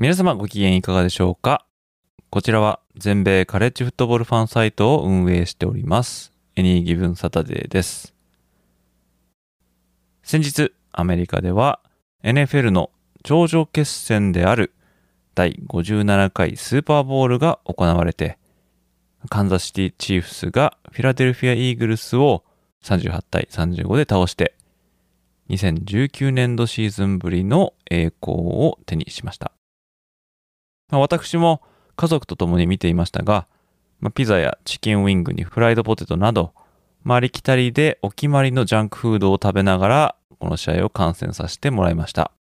皆様ご機嫌いかがでしょうか？こちらは全米カレッジフットボールファンサイトを運営しておりますエニーギブンサタデーです先日アメリカでは NFL の頂上決戦である第57回スーパーボールが行われて、カンザシティチーフスがフィラデルフィアイーグルスを38対35で倒して、2019年度シーズンぶりの栄光を手にしました。まあ、私も家族と共に見ていましたが、まあ、ピザやチキンウィングにフライドポテトなど、まあ、ありきたりでお決まりのジャンクフードを食べながら、この試合を観戦させてもらいました。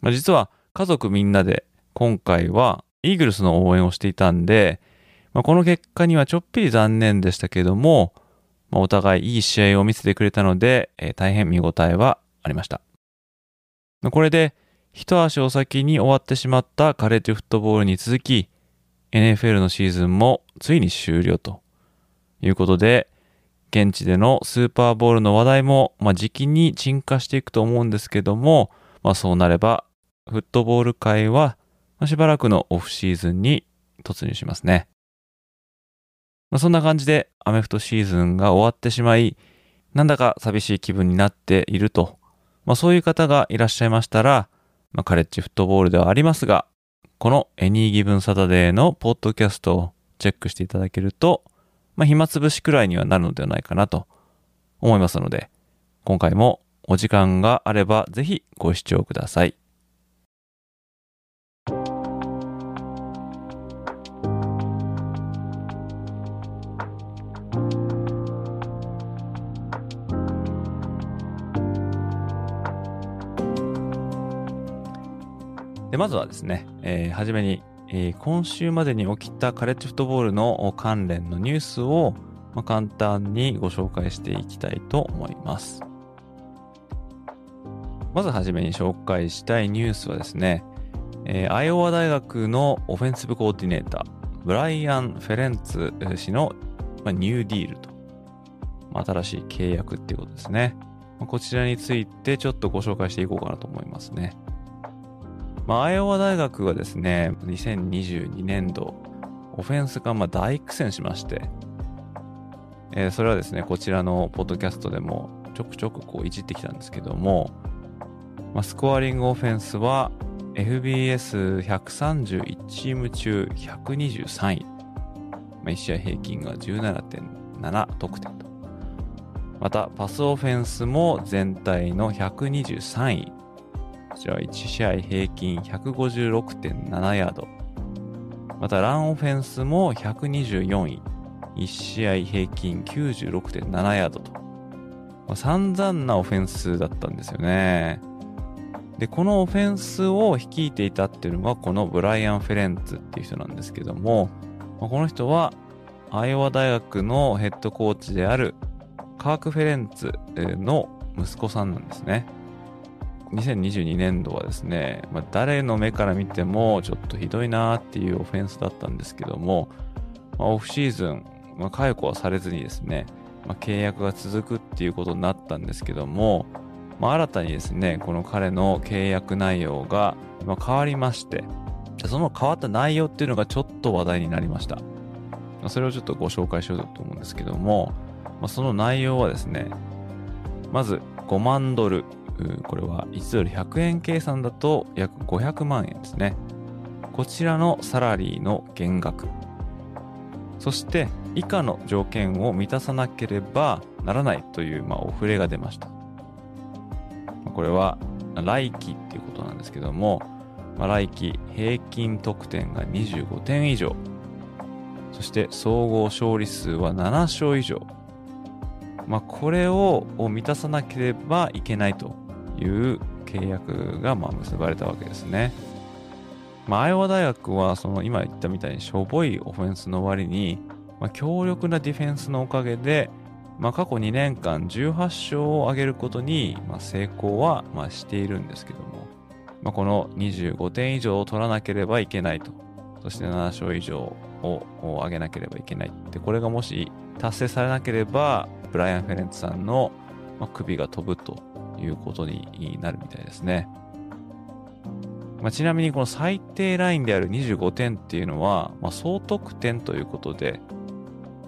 まあ、実は家族みんなで今回はイーグルスの応援をしていたんで、まあ、この結果にはちょっぴり残念でしたけども、まあ、お互いいい試合を見せてくれたので、えー、大変見応えはありました。これで一足お先に終わってしまったカレッジフットボールに続き、NFL のシーズンもついに終了ということで、現地でのスーパーボールの話題も、まあ、時期に沈下していくと思うんですけども、まあ、そうなればフットボール界はしばらくのオフシーズンに突入しますね。まあ、そんな感じでアメフトシーズンが終わってしまい、なんだか寂しい気分になっていると、まあ、そういう方がいらっしゃいましたら、まあ、カレッジフットボールではありますが、この Any Given Saturday のポッドキャストをチェックしていただけると、まあ、暇つぶしくらいにはなるのではないかなと思いますので、今回もお時間があればぜひご視聴ください。でまずはですね、えー、はじめに、えー、今週までに起きたカレッジフットボールの関連のニュースを、まあ、簡単にご紹介していきたいと思います。まずはじめに紹介したいニュースはですね、えー、アイオワ大学のオフェンシブコーディネーター、ブライアン・フェレンツ氏の、まあ、ニューディールと、まあ、新しい契約っていうことですね。まあ、こちらについてちょっとご紹介していこうかなと思いますね。まあ、アイオワ大学はですね、2022年度、オフェンスがま大苦戦しまして、えー、それはですね、こちらのポッドキャストでもちょくちょくこういじってきたんですけども、まあ、スコアリングオフェンスは FBS131 チーム中123位。まあ、1試合平均が17.7得点と。また、パスオフェンスも全体の123位。こちらは1試合平均156.7ヤード。また、ランオフェンスも124位。1試合平均96.7ヤードと。まあ、散々なオフェンスだったんですよね。で、このオフェンスを率いていたっていうのが、このブライアン・フェレンツっていう人なんですけども、まあ、この人は、アイオワ大学のヘッドコーチであるカーク・フェレンツの息子さんなんですね。2022年度はですね、まあ、誰の目から見てもちょっとひどいなっていうオフェンスだったんですけども、まあ、オフシーズン、まあ、解雇はされずにですね、まあ、契約が続くっていうことになったんですけども、まあ、新たにですね、この彼の契約内容が、変わりまして、その変わった内容っていうのがちょっと話題になりました。それをちょっとご紹介しようと思うんですけども、ま、その内容はですね、まず5万ドル、これは1ドル100円計算だと約500万円ですね。こちらのサラリーの減額。そして以下の条件を満たさなければならないという、まあ、お触れが出ました。これは来期っていうことなんですけども、まあ、来期平均得点が25点以上。そして総合勝利数は7勝以上。まあ、これを満たさなければいけないという契約がまあ結ばれたわけですね。まあ、アイオワ大学はその今言ったみたいにしょぼいオフェンスの割に、まあ、強力なディフェンスのおかげで、まあ、過去2年間18勝を挙げることに、まあ、成功はまあしているんですけども、まあ、この25点以上を取らなければいけないと。そして7勝以上を上げなければいけない。で、これがもし達成されなければ、ブライアン・フェレンツさんの首が飛ぶということになるみたいですね。まあ、ちなみにこの最低ラインである25点っていうのは、まあ、総得点ということで、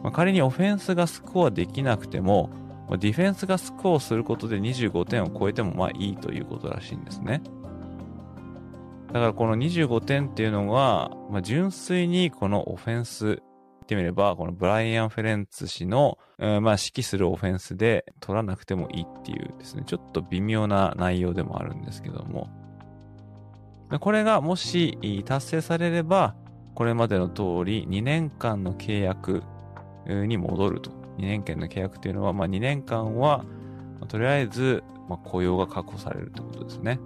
まあ、仮にオフェンスがスコアできなくても、まあ、ディフェンスがスコアをすることで25点を超えてもまあいいということらしいんですね。だからこの25点っていうのが、まあ、純粋にこのオフェンス、ってみれば、このブライアン・フェレンツ氏の、うん、まあ指揮するオフェンスで取らなくてもいいっていうですね、ちょっと微妙な内容でもあるんですけども、これがもし達成されれば、これまでの通り2年間の契約に戻ると。2年間の契約というのは、まあ、2年間は、とりあえず、まあ、雇用が確保されるということですね。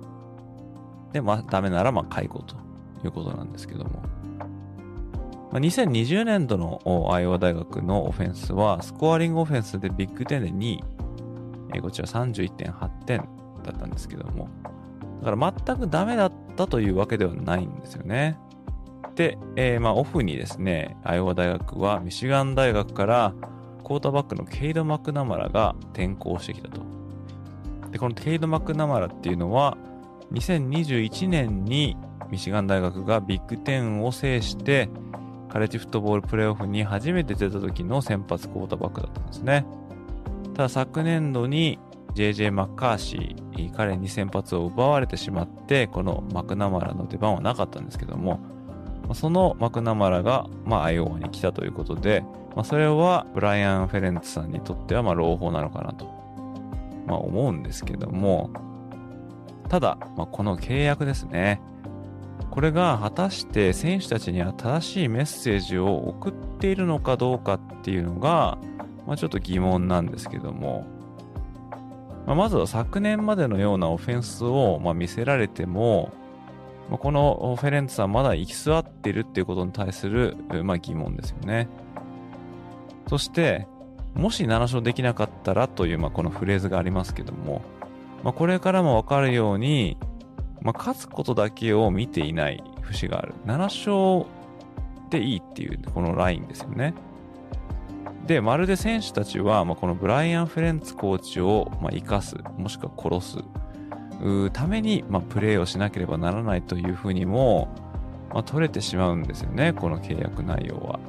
で、まあ、ダメなら、まあ、解雇ということなんですけども。まあ、2020年度のアイオワ大学のオフェンスは、スコアリングオフェンスでビッグ10で2位、えー、こちら31.8点だったんですけども、だから全くダメだったというわけではないんですよね。で、えー、まあオフにですね、アイオワ大学はミシガン大学からクォーターバックのケイド・マクナマラが転校してきたと。で、このケイド・マクナマラっていうのは、2021年にミシガン大学がビッグ10を制して、カレッジフットボールプレーオフに初めて出た時の先発クォーターバックだったんですね。ただ昨年度に JJ マッカーシー、彼に先発を奪われてしまって、このマクナマラの出番はなかったんですけども、そのマクナマラが、まあ、アイオワに来たということで、まあ、それはブライアン・フェレンツさんにとっては、まあ、朗報なのかなと、まあ、思うんですけども、ただ、まあ、この契約ですね。これが果たして選手たちには正しいメッセージを送っているのかどうかっていうのが、まあ、ちょっと疑問なんですけども、まあ、まずは昨年までのようなオフェンスを、まあ、見せられても、まあ、このフェレンツさんまだ行き座っているっていうことに対する、まあ、疑問ですよね。そして、もし7勝できなかったらという、まあ、このフレーズがありますけども、まあ、これからもわかるように、まあ、勝つことだけを見ていない節がある。7勝でいいっていう、このラインですよね。で、まるで選手たちは、まあ、このブライアン・フレンツコーチを、まあ、生かす、もしくは殺す、ために、まあ、プレーをしなければならないというふうにも、まあ、取れてしまうんですよね、この契約内容は。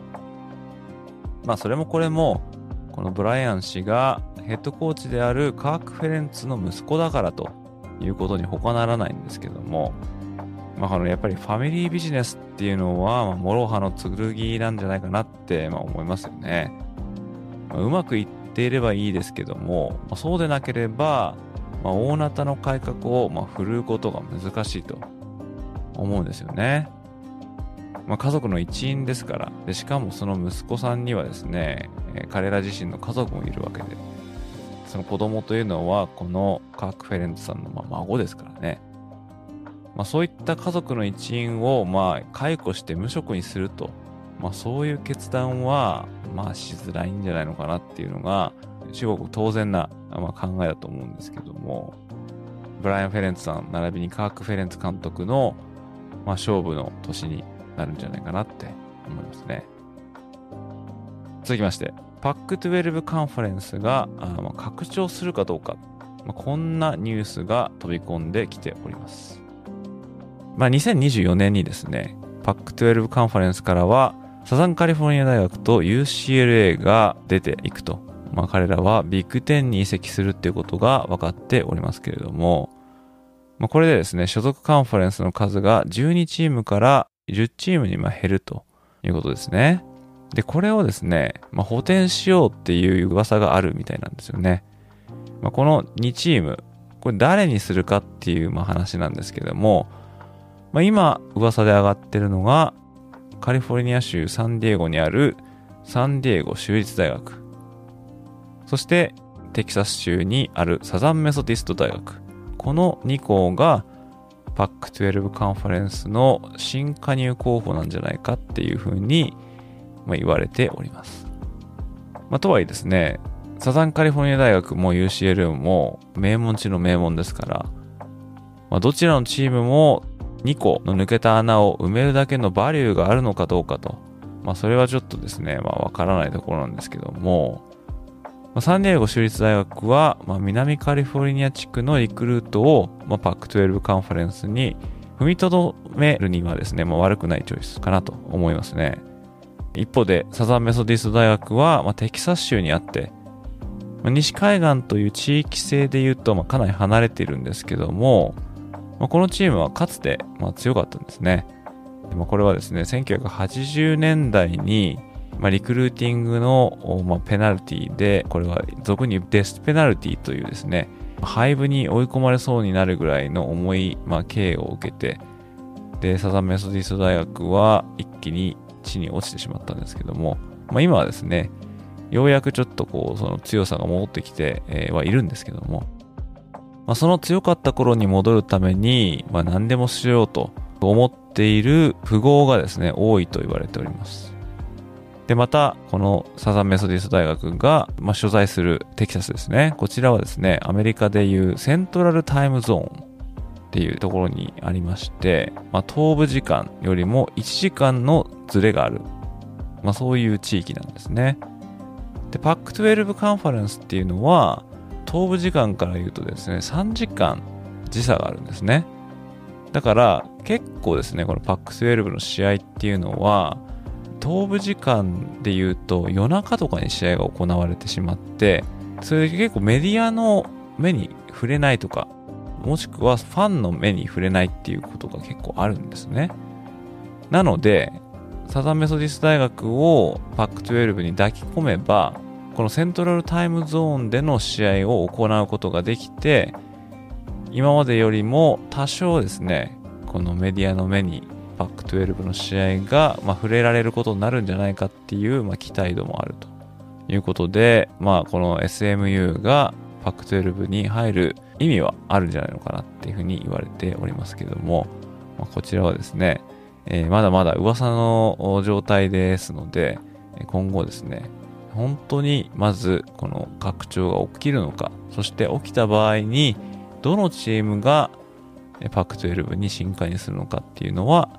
まあ、それもこれも、このブライアン氏がヘッドコーチであるカーク・フェレンツの息子だからということに他ならないんですけども、まあ、あのやっぱりファミリービジネスっていうのは、まあ、諸刃の剣なんじゃないかなって、まあ、思いますよね。まあ、うまくいっていればいいですけども、まあ、そうでなければ、まあ、大なたの改革を、まあ、振るうことが難しいと思うんですよね。まあ、家族の一員ですからで、しかもその息子さんにはですね、えー、彼ら自身の家族もいるわけで、その子供というのは、このカーク・フェレンツさんのま孫ですからね。まあ、そういった家族の一員をま解雇して無職にするとまあ、そういう決断は、まあ、しづらいんじゃないのかなっていうのが、中国当然な、まあ、考えだと思うんですけども、ブライアン・フェレンツさん、並びにカーク・フェレンツ監督の、まあ、勝負の年になるんじゃないかなって思いますね。続きまして、パック12カンファレンスがあ、まあ、拡張するかどうか、まあ、こんなニュースが飛び込んできております。まあ、2024年にですね、パック12カンファレンスからは、サザンカリフォルニア大学と UCLA が出ていくと。まあ彼らはビッグ10に移籍するっていうことが分かっておりますけれども、まあこれでですね、所属カンファレンスの数が12チームから10チームにま減るということですね。で、これをですね、まあ、補填しようっていう噂があるみたいなんですよね。まあ、この2チーム、これ誰にするかっていうまあ話なんですけども、まあ、今噂で上がってるのが、カリフォルニア州サンディエゴにあるサンディエゴ州立大学、そしてテキサス州にあるサザンメソディスト大学、この2校がパック12カンファレンスの新加入候補なんじゃないかっていうふうに、ま、言われております。まあ、とはいえですね、サザンカリフォルニア大学も UCL も名門地の名門ですから、まあ、どちらのチームも2個の抜けた穴を埋めるだけのバリューがあるのかどうかと、まあ、それはちょっとですね、まあ、わからないところなんですけども、まあ、サンディエゴ州立大学は、まあ、南カリフォルニア地区のリクルートを、まあ、パック12カンファレンスに踏みとどめるにはですね、まあ、悪くないチョイスかなと思いますね。一方で、サザンメソディスト大学は、まあ、テキサス州にあって、まあ、西海岸という地域性で言うと、まあ、かなり離れているんですけども、まあ、このチームはかつて、まあ、強かったんですね。でまあ、これはですね、1980年代に、まあ、リクルーティングの、まあ、ペナルティで、これは俗にデスペナルティというですね、廃部に追い込まれそうになるぐらいの重い、まあ、刑を受けて、で、サザンメソディスト大学は一気に地に落ちてしまったんですけども、まあ、今はですね、ようやくちょっとこう、その強さが戻ってきて、はいるんですけども、まあ、その強かった頃に戻るために、まあ、何でもしようと思っている富豪がですね、多いと言われております。で、また、このサザンメソディス大学が、まあ、所在するテキサスですね。こちらはですね、アメリカでいうセントラルタイムゾーンっていうところにありまして、まあ、東部時間よりも1時間のズレがある。まあ、そういう地域なんですね。で、パック12カンファレンスっていうのは、東部時間から言うとですね、3時間時差があるんですね。だから結構ですね、このパック12の試合っていうのは、東部時間で言うと夜中とかに試合が行われてしまって、それで結構メディアの目に触れないとか、もしくはファンの目に触れないっていうことが結構あるんですね。なので、サザンメソディス大学をパック12に抱き込めば、このセントラルタイムゾーンでの試合を行うことができて、今までよりも多少ですね、このメディアの目にパック12の試合が、まあ、触れられることになるんじゃないかっていう、まあ、期待度もあるということで、まあ、この SMU がパック12に入る意味はあるんじゃないのかなっていうふうに言われておりますけども、まあ、こちらはですね、えー、まだまだ噂の状態ですので、今後ですね、本当にまずこの拡張が起きるのか、そして起きた場合にどのチームがパック12に進化にするのかっていうのは、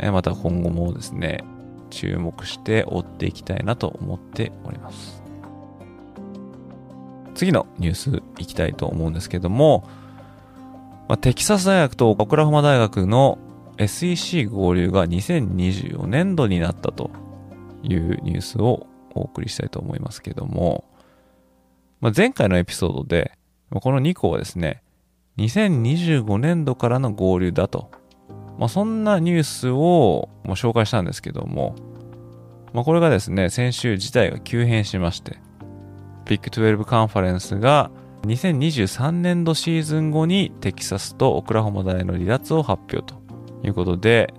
また今後もですね、注目して追っていきたいなと思っております。次のニュースいきたいと思うんですけども、まあ、テキサス大学とオクラホマ大学の SEC 合流が2024年度になったというニュースをお送りしたいと思いますけども、まあ、前回のエピソードで、この2校はですね、2025年度からの合流だと、まあ、そんなニュースを紹介したんですけども、まあ、これがですね、先週事態が急変しまして、ビッグ12カンファレンスが2023年度シーズン後にテキサスとオクラホマ大の離脱を発表ということで、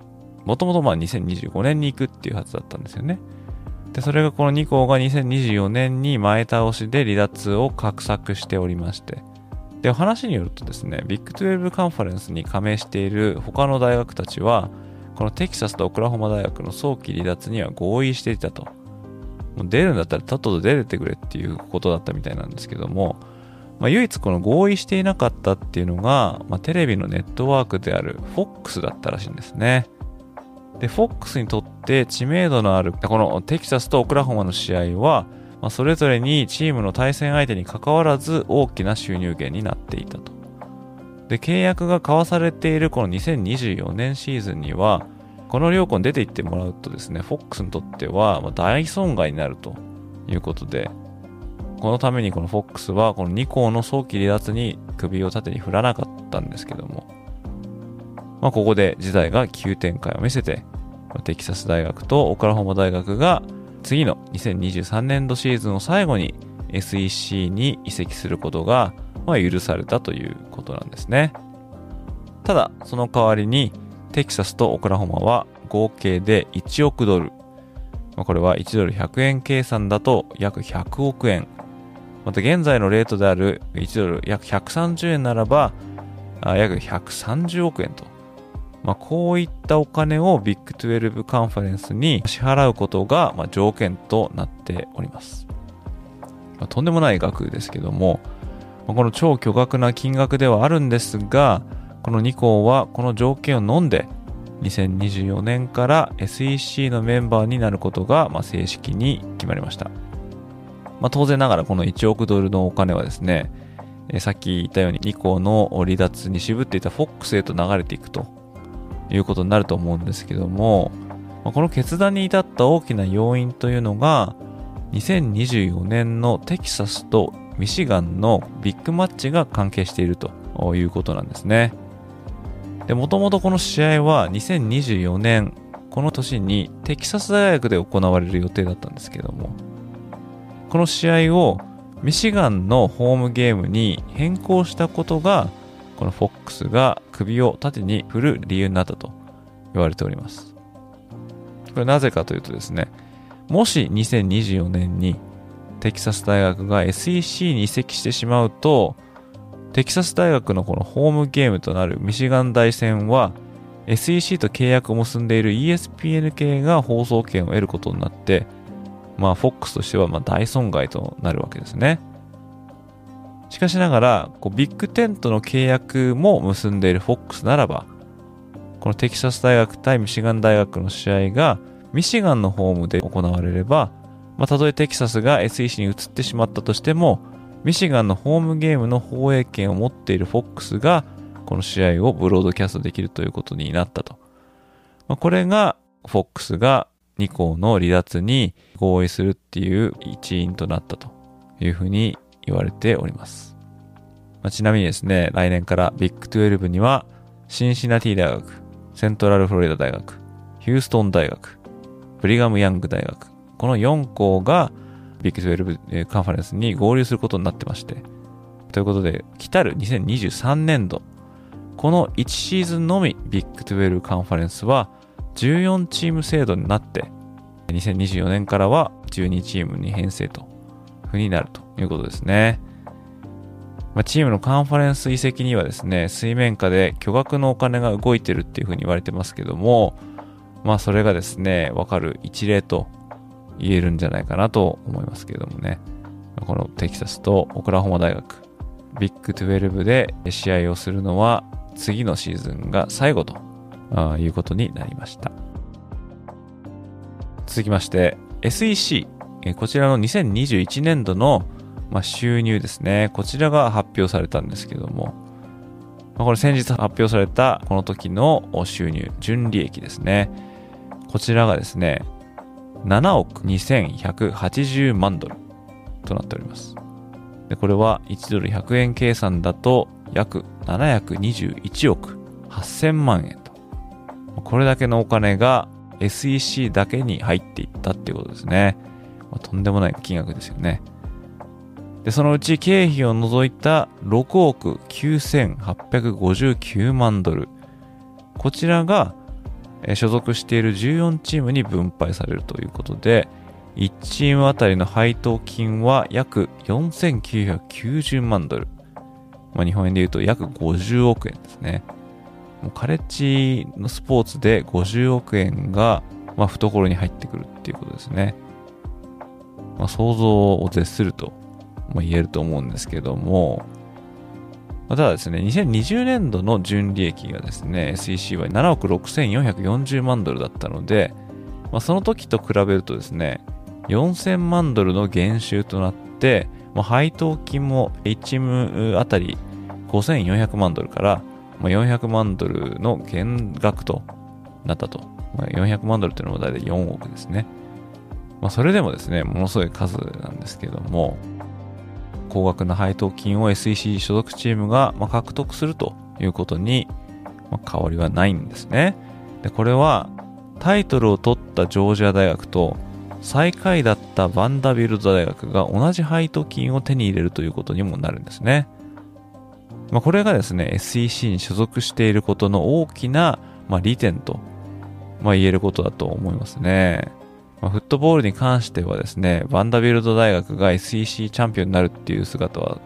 もともとまあ2025年に行くっていうはずだったんですよね。で、それがこの2校が2024年に前倒しで離脱を画策しておりまして、で、話によるとですね、ビッグ12カンファレンスに加盟している他の大学たちは、このテキサスとオクラホマ大学の早期離脱には合意していたと。もう出るんだったらとっとと出れてくれっていうことだったみたいなんですけども、まあ、唯一この合意していなかったっていうのが、まあ、テレビのネットワークである FOX だったらしいんですね。で、FOX にとって知名度のある、このテキサスとオクラホマの試合は、まあ、それぞれにチームの対戦相手に関わらず大きな収入源になっていたと。で、契約が交わされているこの2024年シーズンには、この両校に出て行ってもらうとですね、FOX にとっては大損害になるということで、このためにこの FOX はこの2校の早期離脱に首を縦に振らなかったんですけども、まあ、ここで時代が急展開を見せて、テキサス大学とオクラホマ大学が次の2023年度シーズンを最後に SEC に移籍することが、ま、許されたということなんですね。ただ、その代わりにテキサスとオクラホマは合計で1億ドル。これは1ドル100円計算だと約100億円。また現在のレートである1ドル約130円ならば約130億円と。まあ、こういったお金をビッグ12カンファレンスに支払うことが、ま、条件となっております。まあ、とんでもない額ですけども、まあ、この超巨額な金額ではあるんですが、この2校はこの条件を飲んで、2024年から SEC のメンバーになることが、ま、正式に決まりました。まあ、当然ながらこの1億ドルのお金はですね、えさっき言ったように2校の離脱に渋っていた FOX へと流れていくということになると思うんですけども、ま、この決断に至った大きな要因というのが、2024年のテキサスとミシガンのビッグマッチが関係しているということなんですね。で、もともとこの試合は2024年、この年にテキサス大学で行われる予定だったんですけども、この試合をミシガンのホームゲームに変更したことが、このフォックスが首を縦に振る理由になったと言われております。これなぜかというとですね、もし2024年にテキサス大学が SEC に移籍してしまうと、テキサス大学のこのホームゲームとなるミシガン大戦は SEC と契約を結んでいる ESPN 系が放送権を得ることになって、まあ FOX としてはま大損害となるわけですね。しかしながら、こうビッグテントの契約も結んでいる FOX ならば、このテキサス大学対ミシガン大学の試合がミシガンのホームで行われれば、まあ、たとえテキサスが SEC に移ってしまったとしても、ミシガンのホームゲームの放映権を持っている FOX が、この試合をブロードキャストできるということになったと。まあ、これが、FOX が2校の離脱に合意するっていう一因となったというふうに言われております。まあ、ちなみにですね、来年からビッグ12には、シンシナティ大学、セントラルフロリダ大学、ヒューストン大学、ブリガム・ヤング大学、この4校がビッグ12カンファレンスに合流することになってまして、ということで、来たる2023年度、この1シーズンのみビッグ12カンファレンスは14チーム制度になって、2024年からは12チームに編成というふうになるということですね。まあ、チームのカンファレンス移籍にはですね、水面下で巨額のお金が動いてるっていうふうに言われてますけども、まあそれがですね、わかる一例と言えるんじゃないかなと思いますけれどもね。このテキサスとオクラホマ大学、ビッグ12で試合をするのは次のシーズンが最後ということになりました。続きまして SEC、こちらの2021年度の収入ですね。こちらが発表されたんですけども、これ先日発表されたこの時の収入、純利益ですね。こちらがですね、7億2180万ドルとなっております。でこれは1ドル100円計算だと約721億8000万円と。これだけのお金が SEC だけに入っていったっていうことですね。まあ、とんでもない金額ですよね。で、そのうち経費を除いた6億9859万ドル。こちらがえ所属している14チームに分配されるということで、1チームあたりの配当金は約4990万ドル。まあ、日本円で言うと約50億円ですね。もうカレッジのスポーツで50億円が、まあ、懐に入ってくるっていうことですね。まあ、想像を絶するとも言えると思うんですけども、ただですね、2020年度の純利益がですね、SEC は7億6440万ドルだったので、まあ、その時と比べるとですね、4000万ドルの減収となって、まあ、配当金も H チームあたり5400万ドルから、まあ、400万ドルの減額となったと。まあ、400万ドルっていうのは大体4億ですね。まあ、それでもですね、ものすごい数なんですけども、高額な配当金を SEC 所属チームが獲得するということに変わりはないんですね。で、これはタイトルを取ったジョージア大学と最下位だったバンダビルド大学が同じ配当金を手に入れるということにもなるんですね。まあ、これがですね、SEC に所属していることの大きな、まあ、利点と、まあ、言えることだと思いますね。まあ、フットボールに関してはですね、バンダビルド大学が SEC チャンピオンになるっていう姿は、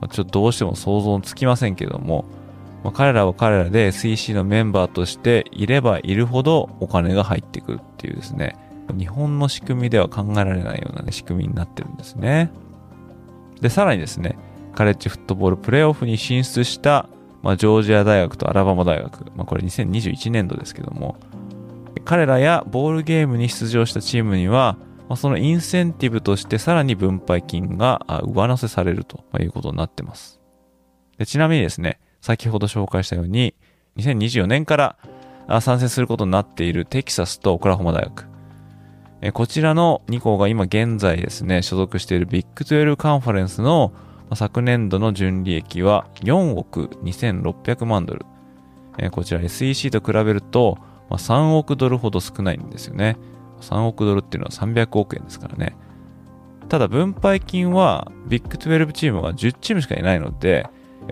まあ、ちょっとどうしても想像つきませんけども、まあ、彼らは彼らで SEC のメンバーとしていればいるほどお金が入ってくるっていうですね、日本の仕組みでは考えられないような、ね、仕組みになってるんですね。で、さらにですね、カレッジフットボールプレーオフに進出した、まあ、ジョージア大学とアラバマ大学、まあ、これ2021年度ですけども、彼らやボールゲームに出場したチームには、ま、そのインセンティブとしてさらに分配金が上乗せされるということになってます。でちなみにですね、先ほど紹介したように、2024年から参戦することになっているテキサスとオクラホマ大学。こちらの2校が今現在ですね、所属しているビッグ12カンファレンスの昨年度の純利益は4億2600万ドル。こちら SEC と比べるとま3億ドルほど少ないんですよね。3億ドルっていうのは300億円ですからね。ただ分配金はビッグ12チームが10チームしかいないので、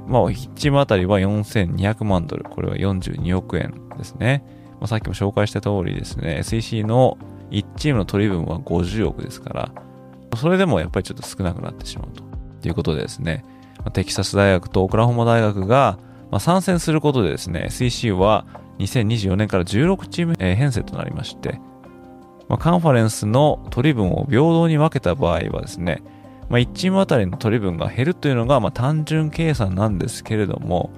まあ、1チームあたりは4200万ドル。これは42億円ですね。まあ、さっきも紹介した通りですね、SEC の1チームの取り分は50億ですから、それでもやっぱりちょっと少なくなってしまうと。ということでですね、テキサス大学とオクラホマ大学が参戦することでですね、SEC は2024年から16チーム編成となりまして、まあ、カンファレンスの取り分を平等に分けた場合はですね、まあ、1チームあたりの取り分が減るというのが、まあ、単純計算なんですけれども、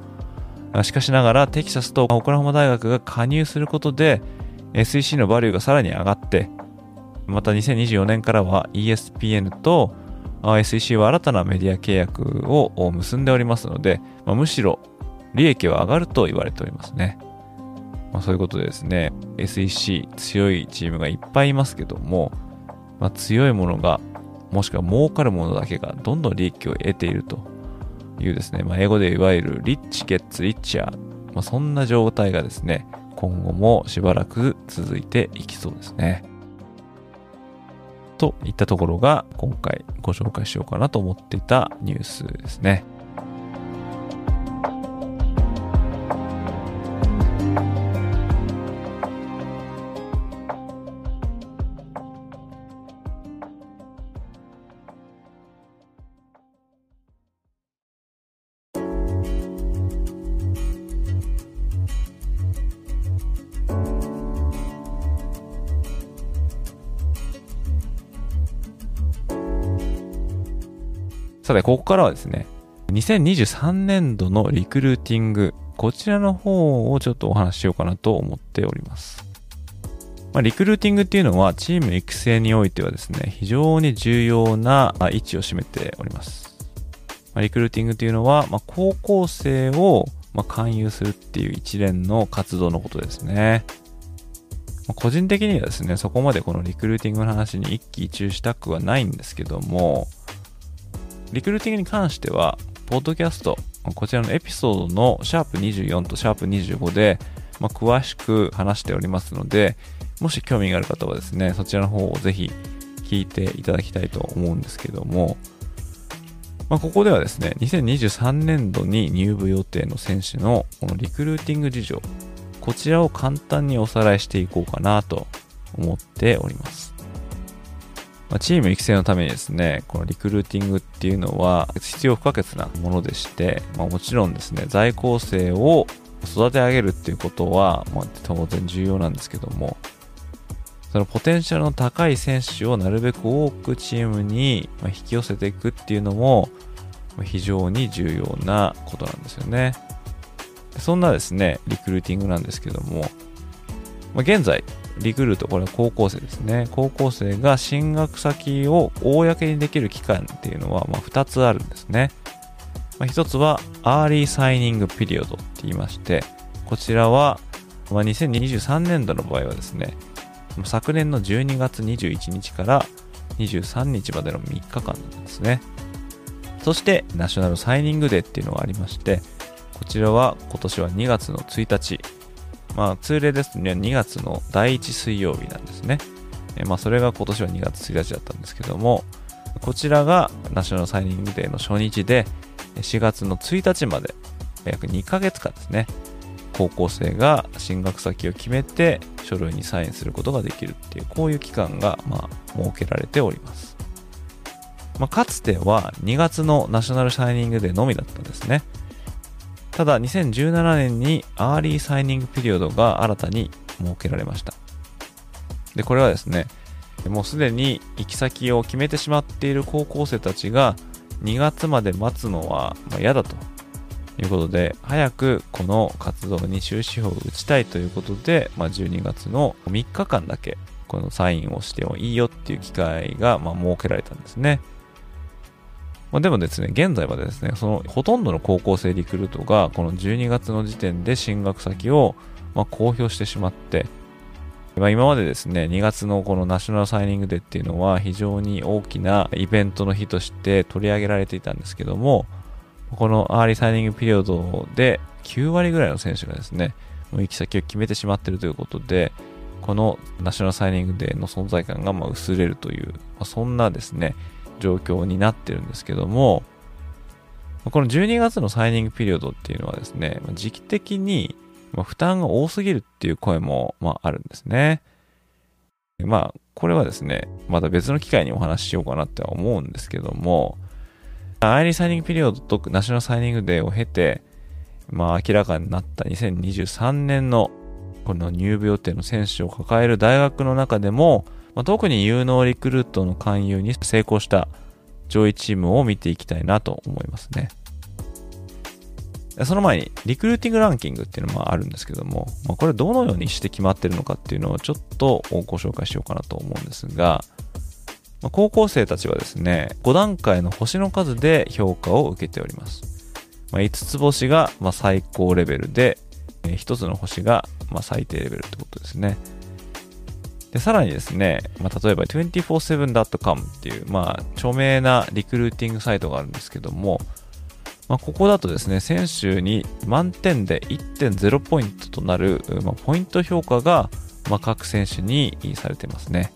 しかしながらテキサスとオクラホマ大学が加入することで SEC のバリューがさらに上がって、また2024年からは ESPN と SEC は新たなメディア契約を結んでおりますので、まあ、むしろ利益は上がると言われておりますね。まあ、そういうことでですね、SEC 強いチームがいっぱいいますけども、まあ、強いものがもしくは儲かるものだけがどんどん利益を得ているというですね、まあ、英語でいわゆるリッチゲッツリッチャー、まあ、そんな状態がですね、今後もしばらく続いていきそうですね。といったところが今回ご紹介しようかなと思っていたニュースですね。さて、ここからはですね、2023年度のリクルーティング、こちらの方をちょっとお話ししようかなと思っております。まあ、リクルーティングっていうのはチーム育成においてはですね、非常に重要な位置を占めております。まあ、リクルーティングっていうのは、まあ、高校生をま勧誘するっていう一連の活動のことですね。ま個人的にはですね、そこまでこのリクルーティングの話に一喜一憂したくはないんですけども、リクルーティングに関しては、ポッドキャスト、こちらのエピソードのシャープ24とシャープ25で、まあ、詳しく話しておりますので、もし興味がある方はですね、そちらの方をぜひ聞いていただきたいと思うんですけども、まあ、ここではですね、2023年度に入部予定の選手のこのリクルーティング事情、こちらを簡単におさらいしていこうかなと思っております。まあ、チーム育成のためにですね、このリクルーティングっていうのは必要不可欠なものでして、まあ、もちろんですね、在校生を育て上げるっていうことは、まあ、当然重要なんですけども、そのポテンシャルの高い選手をなるべく多くチームに引き寄せていくっていうのも非常に重要なことなんですよね。そんなですね、リクルーティングなんですけども、ま、現在、リクルート、これは高校生ですね。高校生が進学先を公にできる期間っていうのは、まあ、2つあるんですね。まあ、1つは、 Early Signing Period って言いまして、こちらは、まあ、2023年度の場合はですね、昨年の12月21日から23日までの3日間なんですね。そして、 National Signing Day っていうのがありまして、こちらは今年は2月の1日、まあ、通例ですね、2月の第1水曜日なんですね。えまあ、それが今年は2月1日だったんですけども、こちらがナショナルサイニングデーの初日で、4月の1日まで、約2ヶ月間ですね、高校生が進学先を決めて書類にサインすることができるっていう、こういう期間が、まあ、設けられております。まあ、かつては2月の National Signing Day のみだったんですね。ただ2017年に Early Signing Period が新たに設けられましたでこれはですねもうすでに行き先を決めてしまっている高校生たちが2月まで待つのは嫌だということで、早くこの活動に終止符を打ちたいということで、まあ、12月の3日間だけこのサインをしてもいいよっていう機会がま設けられたんですね。まあ、でもですね、現在はですね、そのほとんどの高校生リクルートがこの12月の時点で進学先をま公表してしまって、まあ、今までですね、2月のこの National Signing Day っていうのは非常に大きなイベントの日として取り上げられていたんですけども、この Early Signing Period で9割ぐらいの選手がですね、もう行き先を決めてしまっているということで、このナショナルサイニングデーの存在感がま薄れるという、まあ、そんなですね、状況になってるんですけども、この12月のサイニングピリオドっていうのはですね、時期的に負担が多すぎるっていう声もまあるんですね。まあ、これはですね、また別の機会にお話ししようかなっては思うんですけども、アイリーサイニングピリオドとナショナルサイニングデーを経て、まあ明らかになった2023年のこの入部予定の選手を抱える大学の中でも、まあ、特に有能リクルートの勧誘に成功した上位チームを見ていきたいなと思いますね。その前に、リクルーティングランキングっていうのもあるんですけども、まあ、これどのようにして決まってるのかっていうのをちょっとご紹介しようかなと思うんですが、まあ、高校生たちはですね、5段階の星の数で評価を受けております。まあ、5つ星がま最高レベルで、1つの星がま最低レベルってことですね。で、さらにですね、まあ、例えば 247.com っていう、まあ、著名なリクルーティングサイトがあるんですけども、まあ、ここだとですね、選手に満点で1.0ポイントとなる、まあ、ポイント評価が、まあ、各選手にされてますね。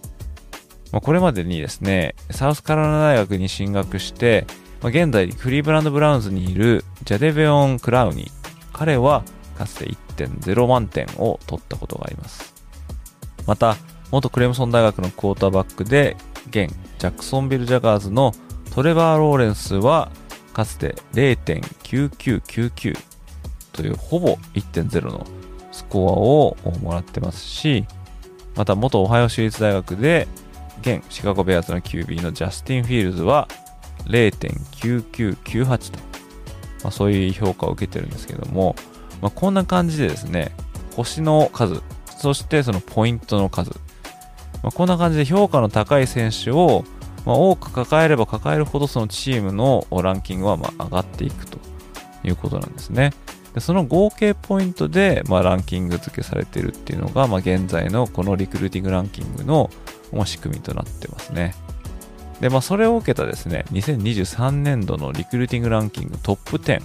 まあ、これまでにですね、サウスカロライナ大学に進学して、まあ、現在クリーブランド・ブラウンズにいるジャデベオン・クラウニー。彼はかつて1.0万点を取ったことがあります。また、元クレムソン大学のクォーターバックで、現ジャクソンビル・ジャガーズのトレバー・ローレンスはかつて0.9999というほぼ1.0のスコアをもらってますし、また元オハイオ州立大学で現シカゴベアーズの QB のジャスティン・フィールズは0.9998と、まあ、そういう評価を受けてるんですけども、まあ、こんな感じでですね、星の数、そしてそのポイントの数、まあ、こんな感じで評価の高い選手を、まあ、多く抱えれば抱えるほどそのチームのランキングはま上がっていくということなんですね。でその合計ポイントで、ま、ランキング付けされているっていうのが、ま、現在のこのリクルーティングランキングの仕組みとなってますね。で、まあ、それを受けたですね、2023年度のリクルーティングランキングトップ10。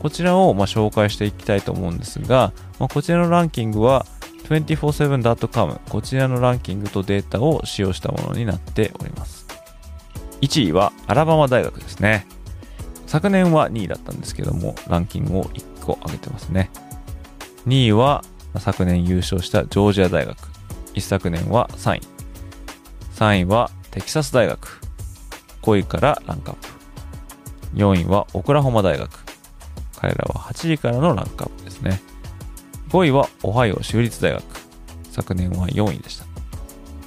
こちらをま紹介していきたいと思うんですが、まあ、こちらのランキングは 247.com こちらのランキングとデータを使用したものになっております。1位はアラバマ大学ですね。昨年は2位だったんですけども、ランキングを1個上げてますね。2位は昨年優勝したジョージア大学。一昨年は3位。3位はテキサス大学。5位からランクアップ。4位はオクラホマ大学。彼らは8位からのランクアップですね。5位はオハイオ州立大学。昨年は4位でした。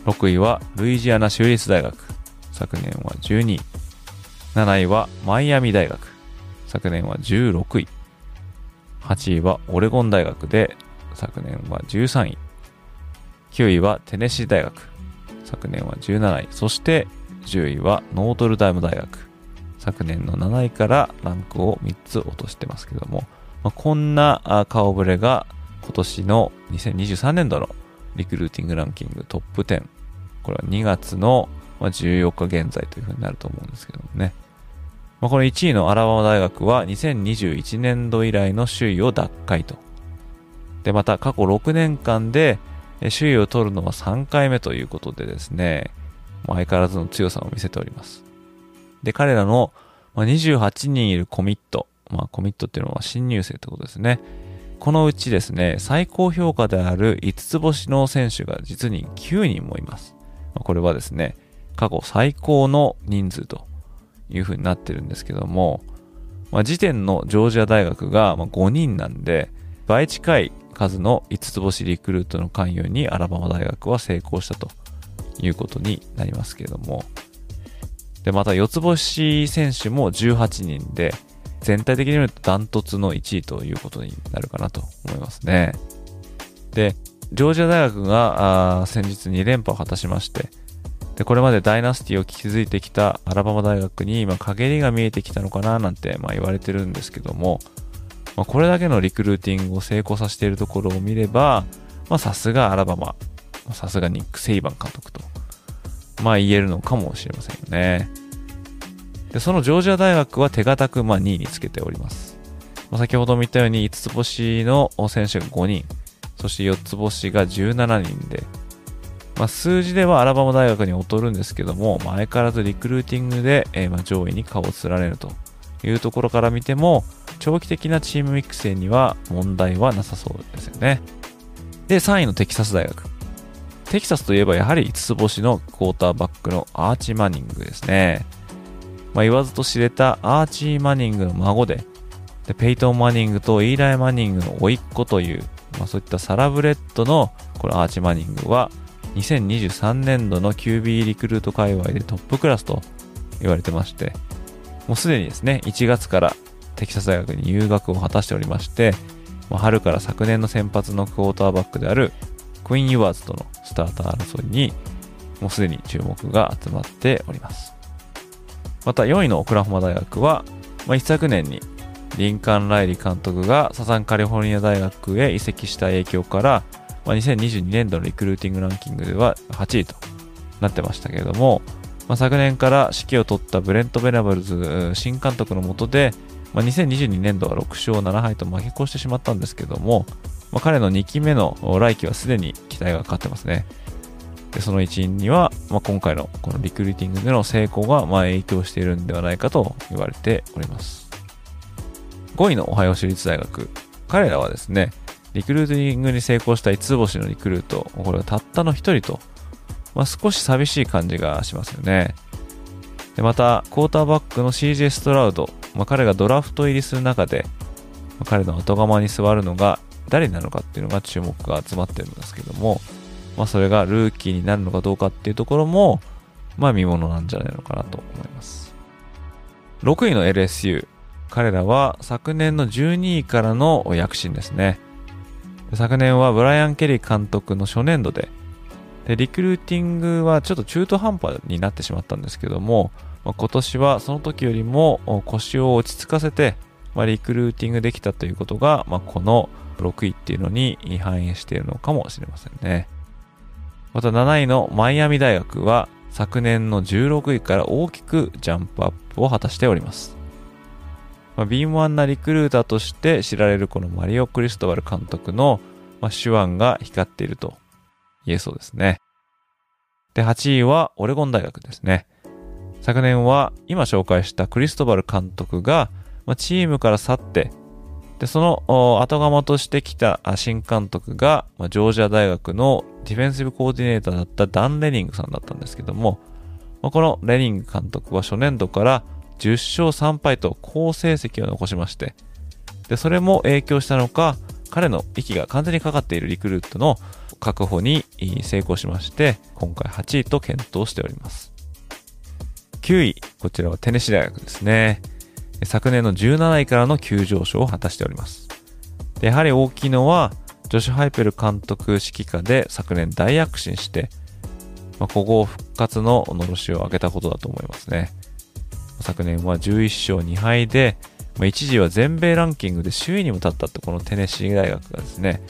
6位はルイジアナ州立大学。昨年は12位。7位はマイアミ大学。昨年は16位。8位はオレゴン大学で、昨年は13位。9位はテネシー大学。昨年は17位。そして10位はノートルダイム大学。昨年の7位からランクを3つ落としてますけども、まあ、こんな顔ぶれが今年の2023年度のリクルーティングランキングトップ10。これは2月の14日現在というふうになると思うんですけどもね。まあ、この1位のアラバマ大学は2021年度以来の首位を奪回と。で、また過去6年間で首位を取るのは3回目ということでですね、相変わらずの強さを見せております。で、彼らの28人いるコミット、まあコミットっていうのは新入生ってことですね。このうちですね、最高評価である5つ星の選手が実に9人もいます。これはですね、過去最高の人数というふうになってるんですけども、まあ、時点のジョージア大学が5人なんで、倍近い数の5つ星リクルートの関与にアラバマ大学は成功したということになりますけれども、で、また四つ星選手も18人で、全体的に見るとダントツの1位ということになるかなと思いますね。で、ジョージア大学が先日2連覇を果たしまして、で、これまでダイナスティを築いてきたアラバマ大学に今陰りが見えてきたのかななんてまあ言われてるんですけども、まあ、これだけのリクルーティングを成功させているところを見れば、まあさすがアラバマ、さすがニック・セイバン監督と、まあ言えるのかもしれませんよね。で、そのジョージア大学は手堅くまあ2位につけております。まあ、先ほども言ったように5つ星の選手が5人、そして4つ星が17人で、まあ、数字ではアラバマ大学に劣るんですけども、まあ、相変わらずリクルーティングで、えー、まあ上位に顔を連ねるというところから見ても、長期的なチーム育成には問題はなさそうですよね。で、3位のテキサス大学。テキサスといえばやはり5つ星のクォーターバックのアーチ・マニングですね。まあ、言わずと知れたアーチー・マニングの孫で、でペイトン・マニングとイーライ・マニングの甥っ子という、まあ、そういったサラブレッドのこのアーチ・マニングは、2023年度の QB リクルート界隈でトップクラスと言われてまして、もうすでにですね、1月からテキサス大学に入学を果たしておりまして、まあ、春から昨年の先発のクォーターバックであるクイン・ユワーズとのスターター争いに、もうすでに注目が集まっております。また4位のオクラホマ大学は、まあ、一昨年にリンカン・ライリ監督がサザンカリフォルニア大学へ移籍した影響から、まあ、2022年度のリクルーティングランキングでは8位となってましたけれども、まあ、昨年から指揮を取ったブレント・ベナブルズ新監督の下で、まあ、2022年度は6勝7敗と負け越してしまったんですけども、まあ、彼の2期目の来季はすでに期待がかかってますね。でその一因には、まあ、今回のこのリクルーティングでの成功がまあ影響しているんではないかと言われております。5位のオハイオ州立大学。彼らはですね、リクルーティングに成功した5つ星のリクルート、これはたったの1人と、まあ、少し寂しい感じがしますよね。でまた、クォーターバックの CJ ストラウド、まあ、彼がドラフト入りする中で、まあ、彼の後釜に座るのが誰なのかっていうのが注目が集まってるんですけども、まあ、それがルーキーになるのかどうかっていうところも、まあ見ものなんじゃないのかなと思います。6位の LSU。彼らは昨年の12位からの躍進ですね。昨年はブライアン・ケリー監督の初年度で、で、リクルーティングはちょっと中途半端になってしまったんですけども、まあ、今年はその時よりも腰を落ち着かせて、まあ、リクルーティングできたということが、まあ、この6位っていうのに反映しているのかもしれませんね。また7位のマイアミ大学は昨年の16位から大きくジャンプアップを果たしております。まあ、敏腕なリクルーターとして知られるこのマリオ・クリストバル監督の、まあ、手腕が光っていると言えそうですね。で、8位はオレゴン大学ですね。昨年は今紹介したクリストバル監督が、まあ、チームから去ってで、その後釜としてきた新監督が、ジョージア大学のディフェンシブコーディネーターだったダン・レニングさんだったんですけども、このレニング監督は初年度から10勝3敗と好成績を残しまして、で、それも影響したのか、彼の息が完全にかかっているリクルートの確保に成功しまして、今回8位と検討しております。9位、こちらはテネシー大学ですね。昨年の17位からの急上昇を果たしております。やはり大きいのは、ジョシュ・ハイペル監督指揮下で昨年大躍進して、まあ、古豪復活ののろしを上げたことだと思いますね。昨年は11勝2敗で、まあ、一時は全米ランキングで首位にも立ったってこのテネシー大学がですね、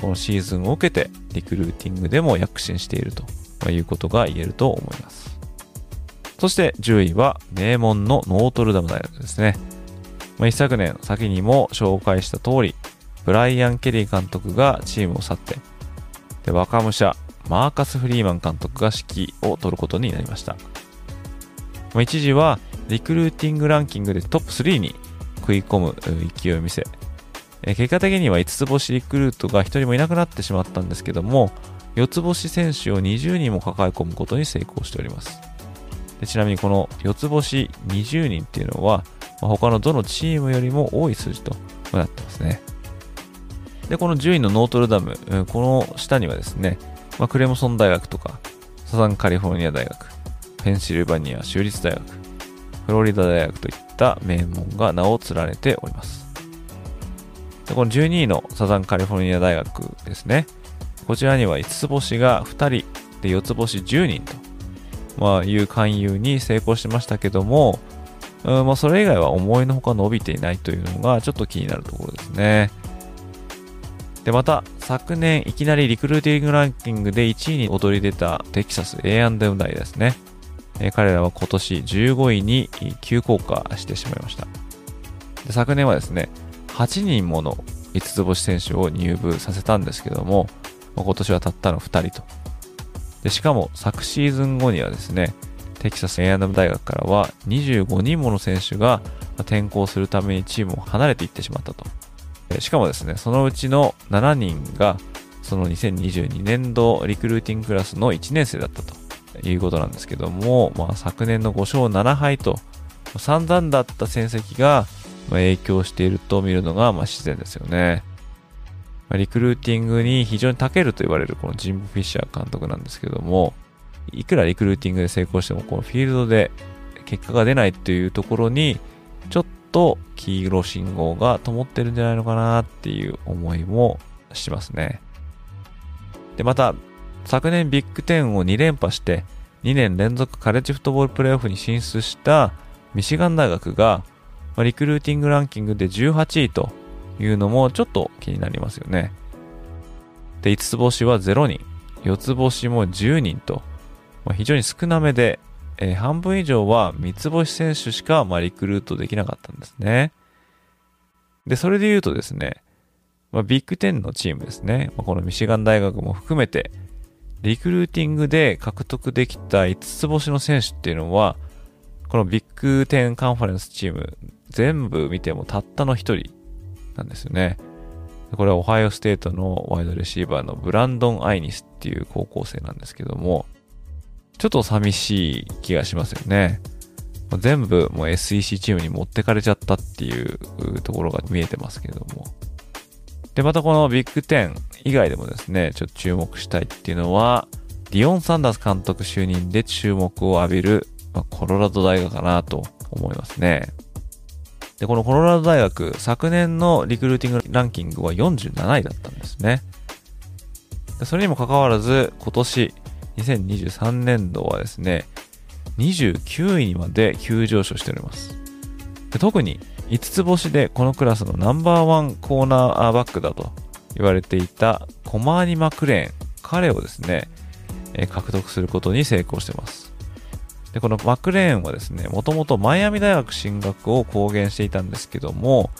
このシーズンを受けてリクルーティングでも躍進しているということが言えると思います。そして10位は名門のノートルダム大学ですね。まあ、一昨年先にも紹介した通り、ブライアン・ケリー監督がチームを去って、で若武者マーカス・フリーマン監督が指揮を取ることになりました。まあ、一時はリクルーティングランキングでトップ3に食い込む勢いを見せ、結果的には5つ星リクルートが1人もいなくなってしまったんですけども、4つ星選手を20人も抱え込むことに成功しております。でちなみにこの4つ星20人っていうのは、まあ、他のどのチームよりも多い数字となってますね。で、この10位のノートルダム、この下にはですね、まあ、クレムソン大学とか、サザンカリフォルニア大学、ペンシルバニア州立大学、フロリダ大学といった名門が名を連ねております。でこの12位のサザンカリフォルニア大学ですね。こちらには5つ星が2人で4つ星10人と、まあ、いう勧誘に成功しましたけども、うんまあ、それ以外は思いのほか伸びていないというのがちょっと気になるところですね。で、また、昨年いきなりリクルーティングランキングで1位に躍り出たテキサス A&M 大ですね。えー、彼らは今年15位に急降下してしまいました。で昨年はですね、8人もの5つ星選手を入部させたんですけども、まあ、今年はたったの2人と。でしかも昨シーズン後にはですね、テキサス A&M 大学からは25人もの選手が転校するためにチームを離れていってしまったと。しかもですね、そのうちの7人がその2022年度リクルーティングクラスの1年生だったということなんですけども、まあ、昨年の5勝7敗と散々だった戦績が影響していると見るのがま自然ですよね。リクルーティングに非常に長けると言われるこのジム・フィッシャー監督なんですけども、いくらリクルーティングで成功しても、このフィールドで結果が出ないっていうところに、ちょっと黄色信号が灯ってるんじゃないのかなっていう思いもしますね。で、また、昨年ビッグ10を2連覇して、2年連続カレッジフットボールプレーオフに進出したミシガン大学が、リクルーティングランキングで18位というのもちょっと気になりますよね。で、5つ星は0人、4つ星も10人と、まあ、非常に少なめで、えー、半分以上は三つ星選手しか、まあ、リクルートできなかったんですね。で、それで言うとですね、まあ、ビッグ10のチームですね、まあ、このミシガン大学も含めて、リクルーティングで獲得できた5つ星の選手っていうのは、このビッグ10カンファレンスチーム全部見てもたったの1人なんですよね。これはオハイオステートのワイドレシーバーのブランドン・アイニスっていう高校生なんですけども、ちょっと寂しい気がしますよね。全部もう SEC チームに持ってかれちゃったっていうところが見えてますけども。で、またこのビッグ10以外でもですね、ちょっと注目したいっていうのは、ディオン・サンダース監督就任で注目を浴びる、まあ、コロラド大学かなと思いますね。で、このコロラド大学、昨年のリクルーティングランキングは47位だったんですね。それにもかかわらず、今年、2023年度はですね、29位にまで急上昇しております。で特に5つ星でこのクラスのナンバーワンコーナーバックだと言われていたコマーニ・マクレーン、彼をですね、獲得することに成功してます。で、このマクレーンはですね、もともとマイアミ大学進学を公言していたんですけども、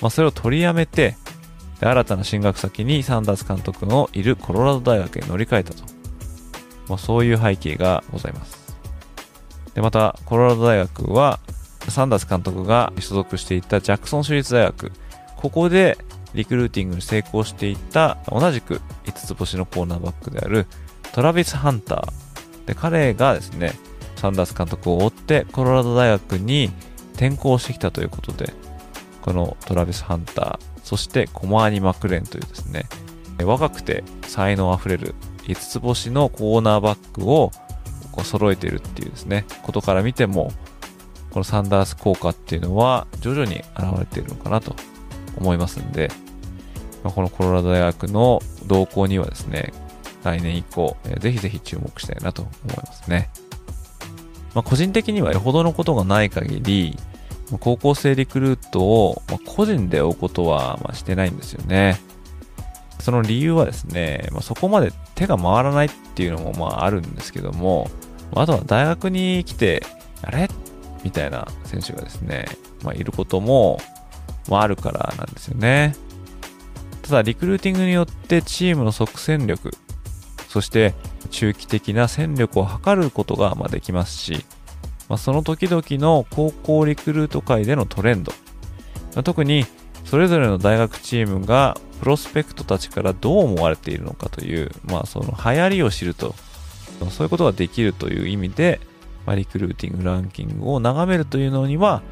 まあ、それを取りやめて、で新たな進学先にサンダース監督のいるコロラド大学へ乗り換えたと。まあ、そういう背景がございます。で、また、コロラド大学は、サンダース監督が所属していたジャクソン州立大学、ここでリクルーティングに成功していた同じく5つ星のコーナーバックであるトラビス・ハンター。で、彼がですね、サンダース監督を追ってコロラド大学に転校してきたということで、このトラビス・ハンター、そしてコマーニ・マクレンというですね、若くて才能あふれる5つ星のコーナーバックをこう揃えているっていうですね、ことから見ても、このサンダース効果っていうのは徐々に現れているのかなと思いますんで、ま、このコロラド大学の動向にはですね、来年以降、ぜひぜひ注目したいなと思いますね。まあ、個人的にはよほどのことがない限り、高校生リクルートを個人で追うことはしてないんですよね。その理由はですね、まあ、そこまで手が回らないっていうのもまああるんですけども、あとは大学に来て、あれ？みたいな選手がですね、まあ、いることも、あるからなんですよね。ただ、リクルーティングによってチームの即戦力、そして中期的な戦力を測ることがまできますし、まあ、その時々の高校リクルート界でのトレンド、まあ、特にそれぞれの大学チームがプロスペクトたちからどう思われているのかという、まあ、その流行りを知ると、そういうことができるという意味で、まあ、リクルーティングランキングを眺めるというのには、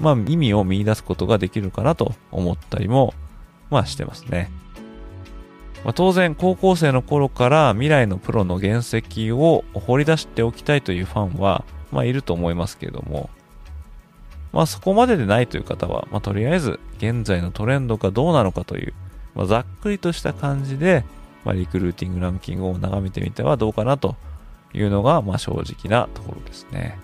まあ意味を見出すことができるかなと思ったりも、まあしてますね。まあ、当然高校生の頃から未来のプロの原石を掘り出しておきたいというファンは、まあいると思いますけれども、まあそこまででないという方は、まあとりあえず現在のトレンドがどうなのかという、まあ、ざっくりとした感じで、まあ、リクルーティングランキングを眺めてみてはどうかなというのが、まあ正直なところですね。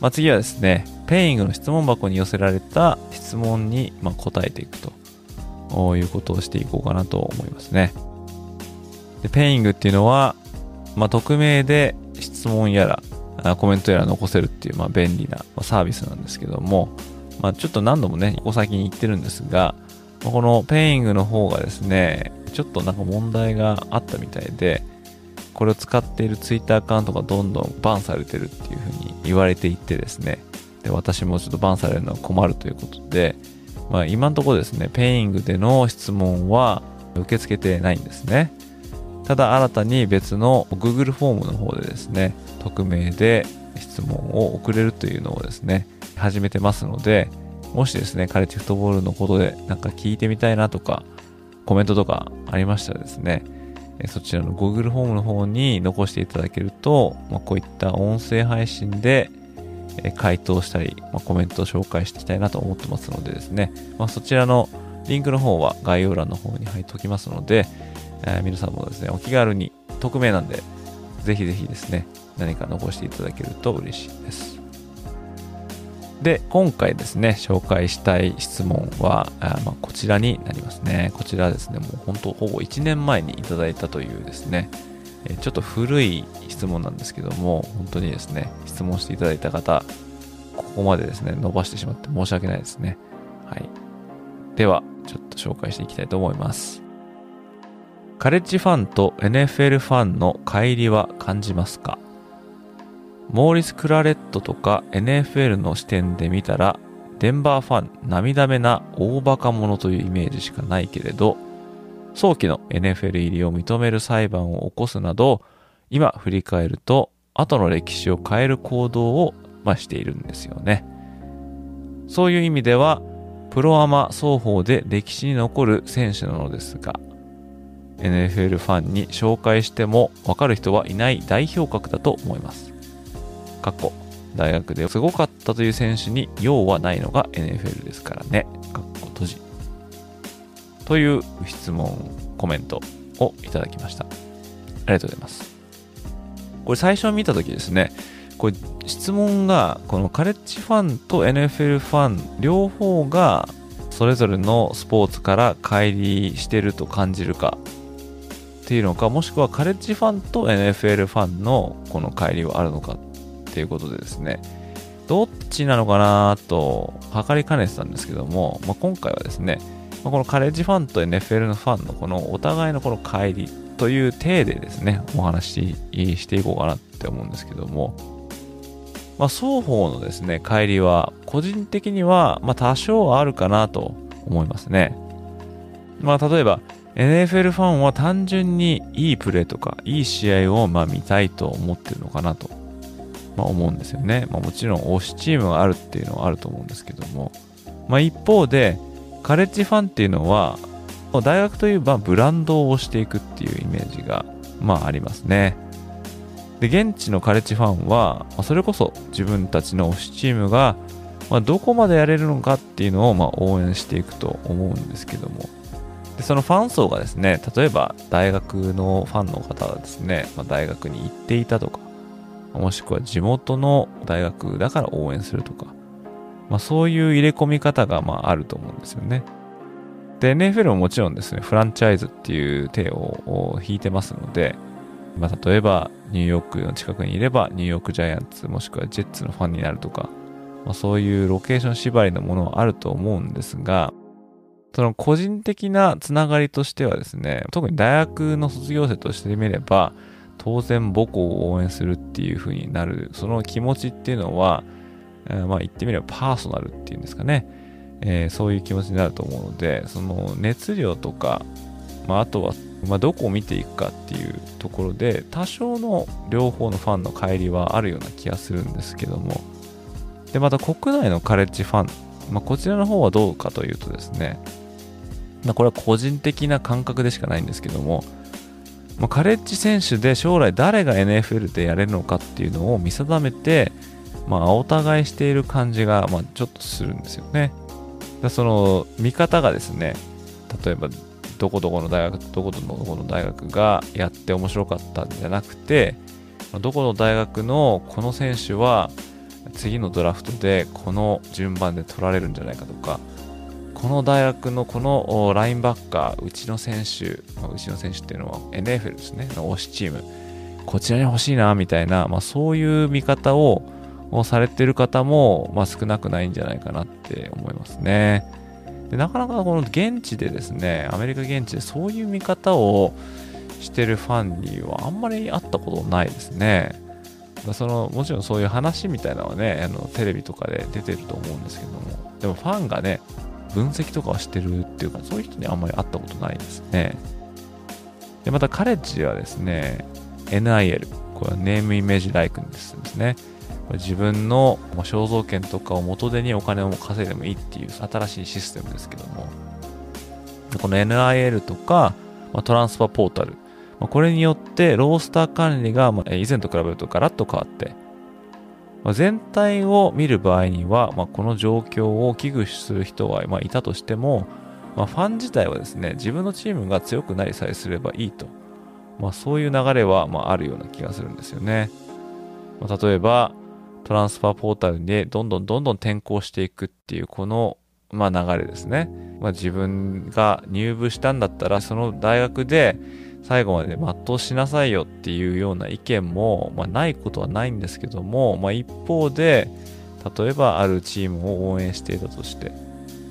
まあ、次はですね、ペイングの質問箱に寄せられた質問にま答えていくということをしていこうかなと思いますね。でペイングっていうのは、まあ、匿名で質問やらコメントやら残せるっていうまあ便利なサービスなんですけども、まあ、ちょっと何度もね、お先に言ってるんですが、このペイングの方がですね、ちょっとなんか問題があったみたいで、これを使っているツイッターアカウントがどんどんバンされてるっていうふうに言われていってですね、で私もちょっとバンされるのは困るということで、まあ、今のところですね、ペイングでの質問は受け付けてないんですね。ただ新たに別の Google フォームの方でですね、匿名で質問を送れるというのをですね、始めてますので、もしですね、カレッジフットボールのことでなんか聞いてみたいなとか、コメントとかありましたらですね、そちらの Google フォームの方に残していただけると、まあ、こういった音声配信で回答したり、まあ、コメントを紹介していきたいなと思ってますのでですね、まあ、そちらのリンクの方は概要欄の方に入っておきますので、えー、皆さんもですね、お気軽に匿名なんで、ぜひぜひですね、何か残していただけると嬉しいです。で、今回ですね、紹介したい質問は、あまあ、こちらになりますね。こちらですね、もう本当ほぼ1年前にいただいたというですね、えちょっと古い質問なんですけども、本当にですね、質問していただいた方、ここまでですね、伸ばしてしまって申し訳ないですね。はい。では、ちょっと紹介していきたいと思います。カレッジファンと NFL ファンの乖離は感じますか？モーリス・クラレットとか NFL の視点で見たら、デンバーファン、涙目な大バカ者というイメージしかないけれど、早期の NFL 入りを認める裁判を起こすなど、今振り返ると、後の歴史を変える行動を、まあ、しているんですよね。そういう意味では、プロアマ双方で歴史に残る選手なのですが、NFL ファンに紹介しても分かる人はいない代表格だと思います。過去、大学ですごかったという選手に用はないのが NFL ですからね。かっこ閉じ。という質問、コメントをいただきました。ありがとうございます。これ最初見たときですね、これ質問がこのカレッジファンと NFL ファン両方がそれぞれのスポーツから乖離してると感じるかっていうのかもしくはカレッジファンと NFL ファンのこの乖離はあるのかっていうことでですね、どっちなのかなと測りかねてたんですけども、まあ、今回はですね、ま、このカレッジファンと NFL のファンのこのお互いのこの帰りという体でですね、お話ししていこうかなって思うんですけども、まあ、双方のですね、帰りは個人的にはま多少あるかなと思いますね。まあ、例えば NFL ファンは単純にいいプレーとかいい試合をま見たいと思ってるのかなとまあ、思うんですよね。まあ、もちろん推しチームがあるっていうのはあると思うんですけども、まあ、一方で、カレッジファンっていうのは、大学といえばブランドを推していくっていうイメージが、まあありますね。で、現地のカレッジファンは、まあ、それこそ自分たちの推しチームが、まあ、どこまでやれるのかっていうのを、まあ、応援していくと思うんですけども、でそのファン層がですね、例えば大学のファンの方はですね、まあ、大学に行っていたとか、もしくは地元の大学だから応援するとか、まあ、そういう入れ込み方がまああると思うんですよね。で、NFL ももちろんですね、フランチャイズっていう手を引いてますので、まあ、例えばニューヨークの近くにいればニューヨークジャイアンツもしくはジェッツのファンになるとか、まあ、そういうロケーション縛りのものはあると思うんですが、その個人的なつながりとしてはですね、特に大学の卒業生としてみれば、当然母校を応援するっていう風になる、その気持ちっていうのは、えー、まあ言ってみればパーソナルっていうんですかね、えー、そういう気持ちになると思うので、その熱量とか、まああとは、まあ、どこを見ていくかっていうところで、多少の両方のファンの乖離はあるような気がするんですけども、で、また国内のカレッジファン、まあ、こちらの方はどうかというとですね、まあ、これは個人的な感覚でしかないんですけども、まあ、カレッジ選手で将来誰が NFL でやれるのかっていうのを見定めて、まあ、お互いしている感じが、まあ、ちょっとするんですよね。だその見方がですね、例えばどこどこの大学どこどこの大学がやって面白かったんじゃなくて、どこの大学のこの選手は次のドラフトでこの順番で取られるんじゃないかとか、この大学のこのラインバッカー、うちの選手、うちの選手っていうのは NFL ですね、の推しチーム、こちらに欲しいな、みたいな、まあ、そういう見方をされてる方も、まあ、少なくないんじゃないかなって思いますね。でなかなかこの現地でですね、アメリカ現地でそういう見方をしてるファンにはあんまり会ったことないですね。そのもちろんそういう話みたいなのはね、あのテレビとかで出てると思うんですけども、でもファンがね、分析とかはしてるっていうか、そういう人にあんまり会ったことないですね。で、またカレッジはですね、NIL、これはネームイメージライクですね。これ自分の肖像権とかを元手にお金を稼いでもいいっていう新しいシステムですけども、この NIL とか、ま、トランスファーポータル、ま、これによってロースター管理が、以前と比べるとガラッと変わって、まあ、全体を見る場合には、まあ、この状況を危惧する人は、まあ、いたとしても、まあ、ファン自体はですね、自分のチームが強くなりさえすればいいと。まあ、そういう流れは、まあ、あるような気がするんですよね。まあ、例えば、トランスファーポータルでどんどんどんどん転校していくっていう、この、まあ、流れですね。まあ、自分が入部したんだったら、その大学で、最後まで全うしなさいよっていうような意見も、まあ、ないことはないんですけども、まあ、一方で例えばあるチームを応援していたとして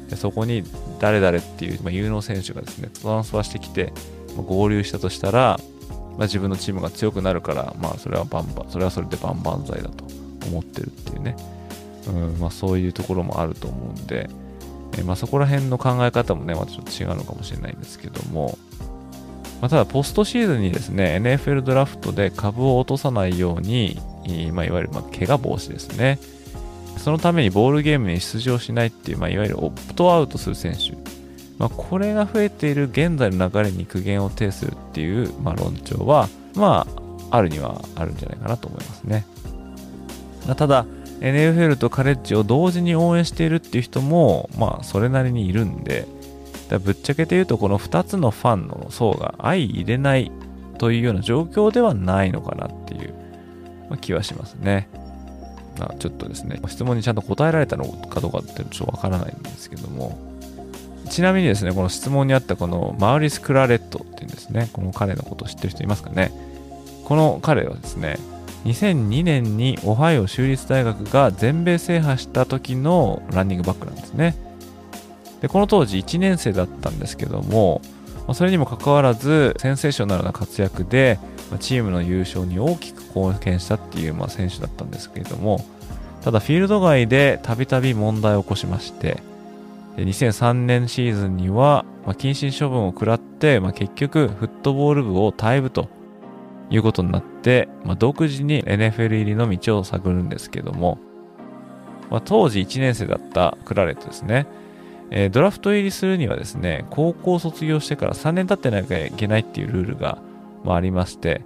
でそこに誰々っていう、まあ、有能選手がですねトランスファーしてきて、まあ、合流したとしたら、まあ、自分のチームが強くなるから、まあ、それはバンバンそれはそれで万々歳だと思ってるっていうね、うんまあ、そういうところもあると思うんで、まあ、そこら辺の考え方もねまたちょっと違うのかもしれないんですけども、まあ、ただ、ポストシーズンにですね、NFL ドラフトで株を落とさないように、まあ、いわゆる、ま怪我防止ですね。そのためにボールゲームに出場しないっていう、まあ、いわゆるオプトアウトする選手。まあ、これが増えている現在の流れに苦言を呈するっていう、まあ、論調は、まあ、あるにはあるんじゃないかなと思いますね。まあ、ただ、NFL とカレッジを同時に応援しているっていう人も、まあ、それなりにいるんで、だぶっちゃけて言うとこの2つのファンの層が相入れないというような状況ではないのかなっていう気はしますね。まあ、ちょっとですね、質問にちゃんと答えられたのかどうかってちょっとわからないんですけども、ちなみにですね、この質問にあったこのマウリス・クラレットっていうんですね、この彼のことを知ってる人いますかね？この彼はですね、2002年にオハイオ州立大学が全米制覇した時のランニングバックなんですね。で、この当時1年生だったんですけども、それにもかかわらず、センセーショナルな活躍で、チームの優勝に大きく貢献したっていう、まあ、選手だったんですけれども、ただフィールド外でたびたび問題を起こしまして、で2003年シーズンには、まあ、謹慎処分を食らって、まあ、結局フットボール部を退部ということになって、まあ、独自に NFL 入りの道を探るんですけども、まあ、当時1年生だったクラレットですね。えー、ドラフト入りするにはですね、高校卒業してから3年経ってなきゃいけないっていうルールが、まあ、ありまして、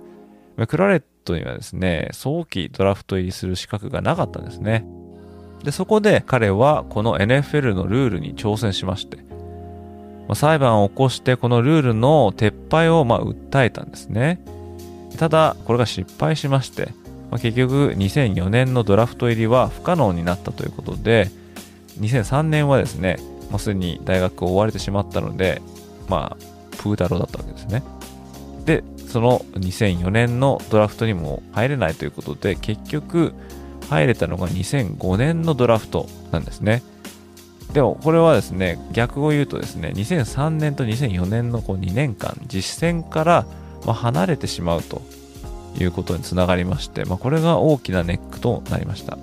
クラレットにはですね、早期ドラフト入りする資格がなかったんですね。で、そこで彼はこの NFL のルールに挑戦しまして、まあ、裁判を起こしてこのルールの撤廃をまあ訴えたんですね。ただ、これが失敗しまして、まあ、結局2004年のドラフト入りは不可能になったということで、2003年はですね、もうすでに大学を追われてしまったので、まあ、プータローだったわけですね。で、その2004年のドラフトにも入れないということで、結局、入れたのが2005年のドラフトなんですね。でもこれはですね逆を言うとですね2003年と2004年のこう2年間実戦からま離れてしまうということにつながりまして、まあ、これが大きなネックとなりました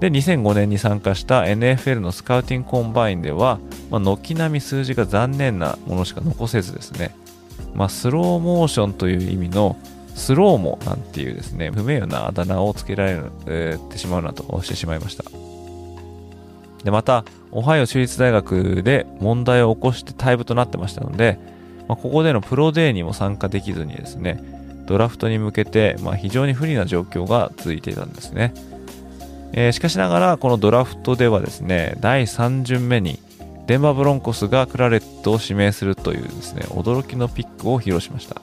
で2005年に参加した NFL のスカウティングコンバインでは、まあ、軒並み数字が残念なものしか残せずですね、まあ、スローモーションという意味のスローモなんていうですね不名誉なあだ名をつけられる、えー、てしまうなとしてしまいましたで、また、オハイオ州立大学で問題を起こして退部となってましたので、まあ、ここでのプロデーにも参加できずにですね、ドラフトに向けて、まあ、非常に不利な状況が続いていたんですね。えー、しかしながら、このドラフトではですね、第3巡目に、デンバーブロンコスがクラレットを指名するというですね、驚きのピックを披露しました。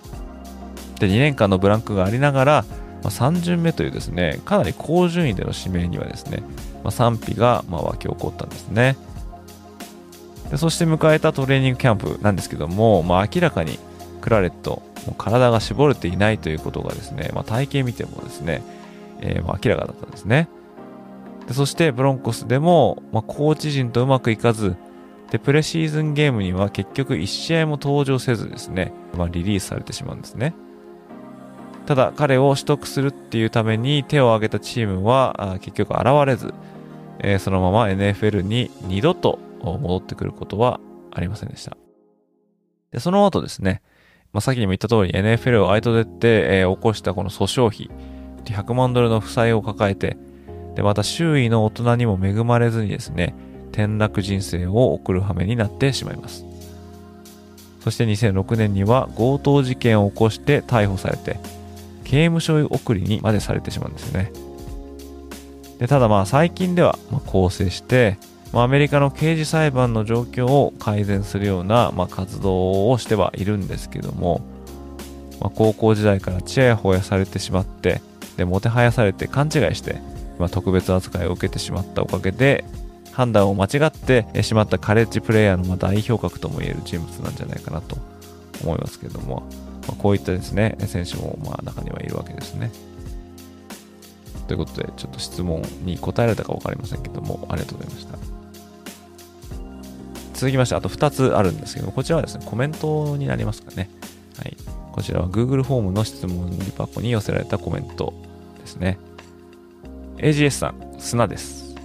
で、2年間のブランクがありながら、まあ、3巡目というですね、かなり高順位での指名にはですね、まあ、賛否がま湧き起こったんですねでそして迎えたトレーニングキャンプなんですけども、まあ、明らかにクラレットもう体が絞れていないということがですね、まあ、体型見てもですね、えー、ま明らかだったんですねでそしてブロンコスでも、まあ、コーチ陣とうまくいかずでプレシーズンゲームには結局1試合も登場せずですね、まあ、リリースされてしまうんですねただ彼を取得するっていうために手を挙げたチームは結局現れずえー、そのまま NFL に二度と戻ってくることはありませんでした。で、その後ですね、まあ、先にも言った通り NFL を相手でって、えー、起こしたこの訴訟費、100万ドルの負債を抱えて、で、また周囲の大人にも恵まれずにですね、転落人生を送る羽目になってしまいます。そして2006年には強盗事件を起こして逮捕されて、刑務所送りにまでされてしまうんですよね。でただまあ最近ではま構成して、まあ、アメリカの刑事裁判の状況を改善するようなま活動をしてはいるんですけども、まあ、高校時代からちやほやされてしまってでもてはやされて勘違いして、まあ、特別扱いを受けてしまったおかげで判断を間違ってしまったカレッジプレイヤーのま代表格ともいえる人物なんじゃないかなと思いますけども、まあ、こういったですね選手もまあ中にはいるわけですね。ということで、ちょっと質問に答えられたか分かりませんけども、ありがとうございました。続きまして、あと2つあるんですけど、こちらはですね、コメントになりますかね。はい。こちらは Google フォームの質問箱に寄せられたコメントですね。AGS さん、砂です。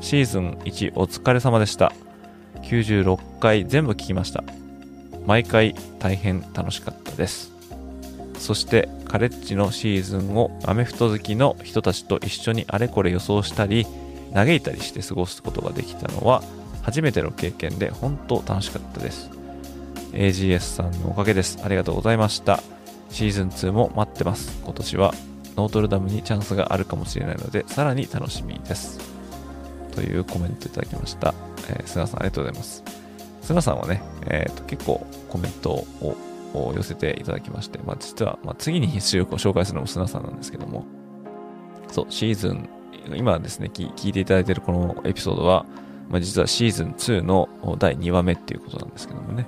シーズン1お疲れ様でした。96回全部聞きました。毎回大変楽しかったです。そしてカレッジのシーズンをアメフト好きの人たちと一緒にあれこれ予想したり嘆いたりして過ごすことができたのは初めての経験で本当楽しかったです AGS さんのおかげですありがとうございましたシーズン2も待ってます今年はノートルダムにチャンスがあるかもしれないのでさらに楽しみですというコメントいただきました、えー、菅さんありがとうございます菅さんはね、えーと結構コメントを寄せていただきまして、まあ、実は、まあ、次に必修を紹介するのも砂さんなんですけども、そう、シーズン、今ですね、聞いていただいているこのエピソードは、まあ、実はシーズン2の第2話目っていうことなんですけどもね。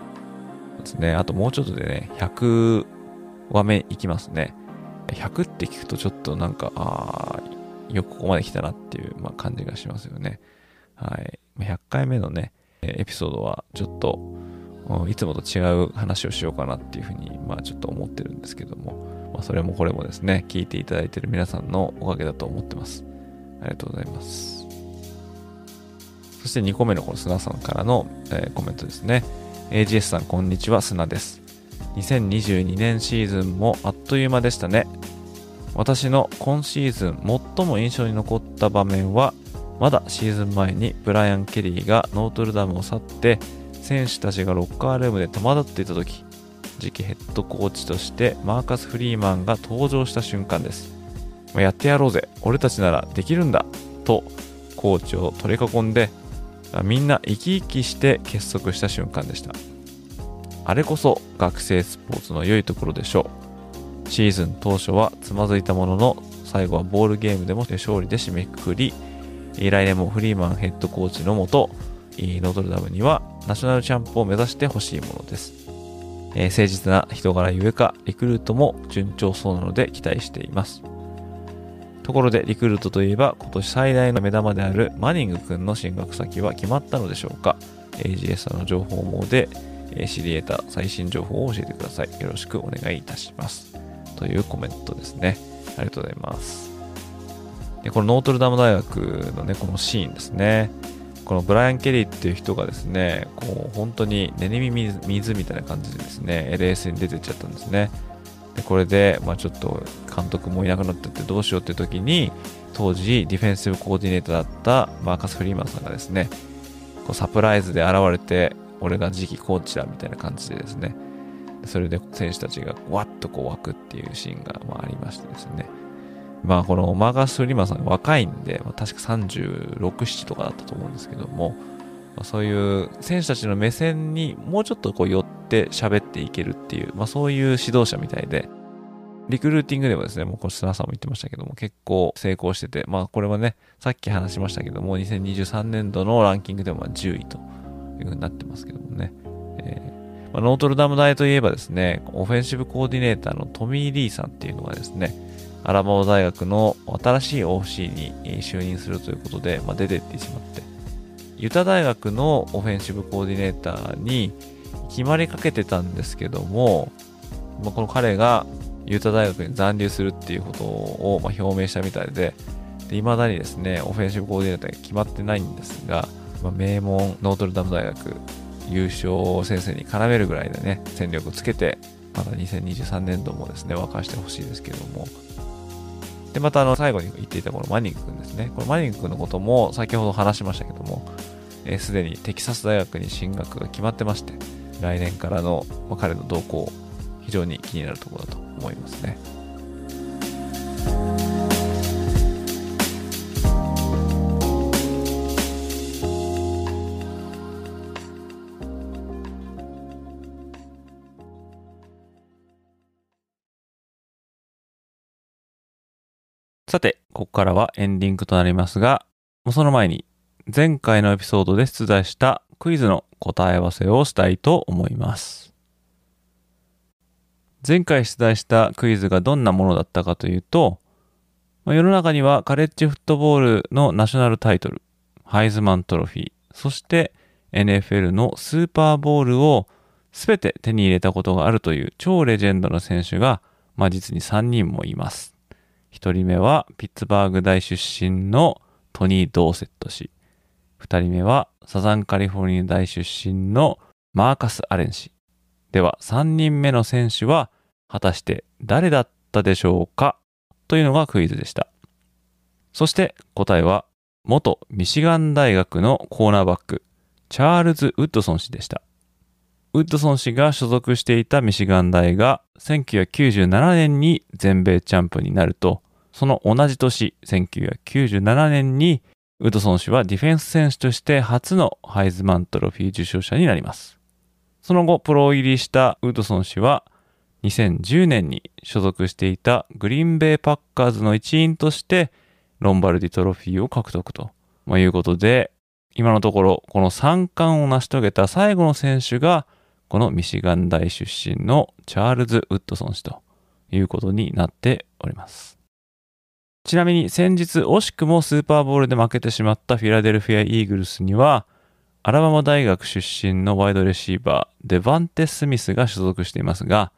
ですね。あともうちょっとでね、100話目いきますね。100って聞くとちょっとなんか、ああ、よくここまで来たなっていう、まあ、感じがしますよね。はい。100回目のね、エピソードはちょっと、いつもと違う話をしようかなっていうふうに、まあちょっと思ってるんですけども、まあそれもこれもですね、聞いていただいてる皆さんのおかげだと思ってます。ありがとうございます。そして2個目のこの砂さんからの、えー、コメントですね。AGS さん、こんにちは、砂です。2022年シーズンもあっという間でしたね。私の今シーズン最も印象に残った場面は、まだシーズン前にブライアン・ケリーがノートルダムを去って選手たちがロッカールームで戸惑っていた時次期ヘッドコーチとしてマーカス・フリーマンが登場した瞬間です。やってやろうぜ。俺たちならできるんだ。とコーチを取り囲んでみんな生き生きして結束した瞬間でした。あれこそ学生スポーツの良いところでしょうシーズン当初はつまずいたものの最後はボールゲームでも勝利で締めくくり来年もフリーマンヘッドコーチのもとノートルダムにはナショナルチャンプを目指してほしいものです。えー、誠実な人柄ゆえか、リクルートも順調そうなので期待しています。ところでリクルートといえば今年最大の目玉であるマニング君の進学先は決まったのでしょうか？AGS の情報網で知り得た最新情報を教えてください。よろしくお願いいたします。というコメントですね。ありがとうございます。でこのノートルダム大学のね、このシーンですね。このブライアン・ケリーっていう人がですね、こう本当に寝耳水みたいな感じでですね、LS に出てっちゃったんですね。でこれで、まあ、ちょっと監督もいなくなっててどうしようって時に、当時ディフェンシブコーディネーターだったマーカス・フリーマンさんがですね、こうサプライズで現れて、俺が次期コーチだみたいな感じでですね、それで選手たちがわっとこう湧くっていうシーンがまあありましてですね。まあこのマーガス・フリマさん若いんで、ま、確か36、7とかだったと思うんですけども、まあ、そういう選手たちの目線にもうちょっとこう寄って喋っていけるっていう、まあそういう指導者みたいで、リクルーティングでもですね、もうこれ砂さんも言ってましたけども、結構成功してて、まあこれはね、さっき話しましたけども、2023年度のランキングでも10位というふうになってますけどもね。えーまあ、ノートルダム大といえばですね、オフェンシブコーディネーターのトミー・リーさんっていうのがですね、アラバマ大学の新しい OFC に就任するということで、まあ、出てってしまって、ユタ大学のオフェンシブコーディネーターに決まりかけてたんですけども、まあ、この彼がユタ大学に残留するっていうことをま表明したみたいで、で未だにですね、オフェンシブコーディネーターが決まってないんですが、まあ、名門ノートルダム大学優勝先生に絡めるぐらいでね、戦力をつけて、また2023年度もですね、沸かしてほしいですけども。で、またあの、最後に言っていたこのマニング君ですね。このマニング君のことも先ほど話しましたけども、す、で、にテキサス大学に進学が決まってまして、来年からの、まあ、彼の動向、非常に気になるところだと思いますね。さて、ここからはエンディングとなりますが、その前に前回のエピソードで出題したクイズの答え合わせをしたいと思います。前回出題したクイズがどんなものだったかというと、世の中にはカレッジフットボールのナショナルタイトル、ハイズマントロフィー、そして NFL のスーパーボールを全て手に入れたことがあるという超レジェンドの選手が、まあ、実に3人もいます。1人目はピッツバーグ大出身のトニー・ドーセット氏。2人目はサザンカリフォルニア大出身のマーカス・アレン氏。では3人目の選手は果たして誰だったでしょうか？というのがクイズでした。そして答えは元ミシガン大学のコーナーバックチャールズ・ウッドソン氏でした。ウッドソン氏が所属していたミシガン大が1997年に全米チャンプになると、その同じ年、1997年にウッドソン氏はディフェンス選手として初のハイズマントロフィー受賞者になります。その後、プロ入りしたウッドソン氏は2010年に所属していたグリーンベイパッカーズの一員としてロンバルディトロフィーを獲得とまあいうことで、今のところこの3冠を成し遂げた最後の選手がこのミシガン大出身のチャールズ・ウッドソン氏ということになっております。ちなみに先日惜しくもスーパーボールで負けてしまったフィラデルフィア・イーグルスにはアラバマ大学出身のワイドレシーバーデバンテ・スミスが所属していますが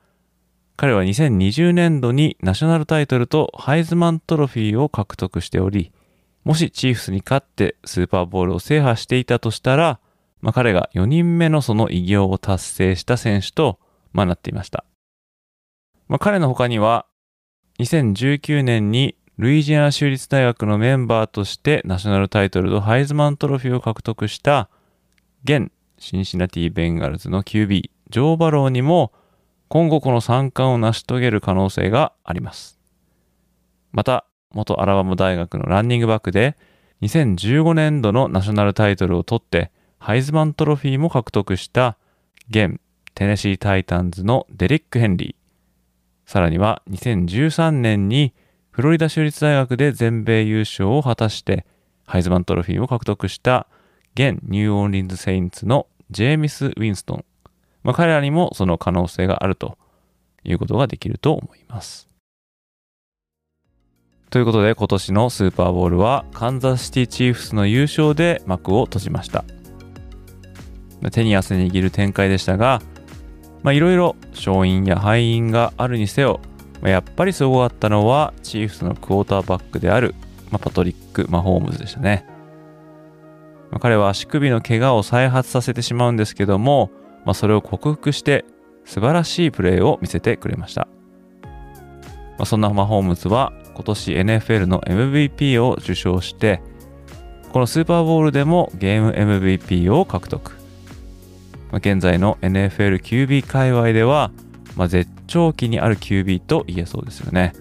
彼は2020年度にナショナルタイトルとハイズマントロフィーを獲得しておりもしチーフスに勝ってスーパーボールを制覇していたとしたらまあ、彼が4人目のその偉業を達成した選手と、まあ、なっていました。まあ、彼の他には、2019年にルイジアナ州立大学のメンバーとしてナショナルタイトルとハイズマントロフィーを獲得した現シンシナティ・ベンガルズの QB ジョー・バローにも今後この3冠を成し遂げる可能性があります。また、元アラバマ大学のランニングバックで2015年度のナショナルタイトルを取ってハイズマントロフィーも獲得した現テネシー・タイタンズのデリック・ヘンリー。さらには2013年にフロリダ州立大学で全米優勝を果たしてハイズマントロフィーを獲得した現ニューオーリンズ・セインツのジェーミス・ウィンストン。まあ、彼らにもその可能性があるということができると思います。ということで今年のスーパーボールはカンザスシティチーフスの優勝で幕を閉じました手に汗握る展開でしたがいろいろ勝因や敗因があるにせよまあやっぱりすごかったのはチーフスのクォーターバックである、まあ、パトリック・マホームズでしたね、まあ、彼は足首の怪我を再発させてしまうんですけども、まあ、それを克服して素晴らしいプレーを見せてくれました、まあ、そんなマホームズは今年 NFL の MVP を受賞してこのスーパーボールでもゲーム MVP を獲得。現在の NFL QB 界隈では、まあ、絶頂期にある QB と言えそうですよね。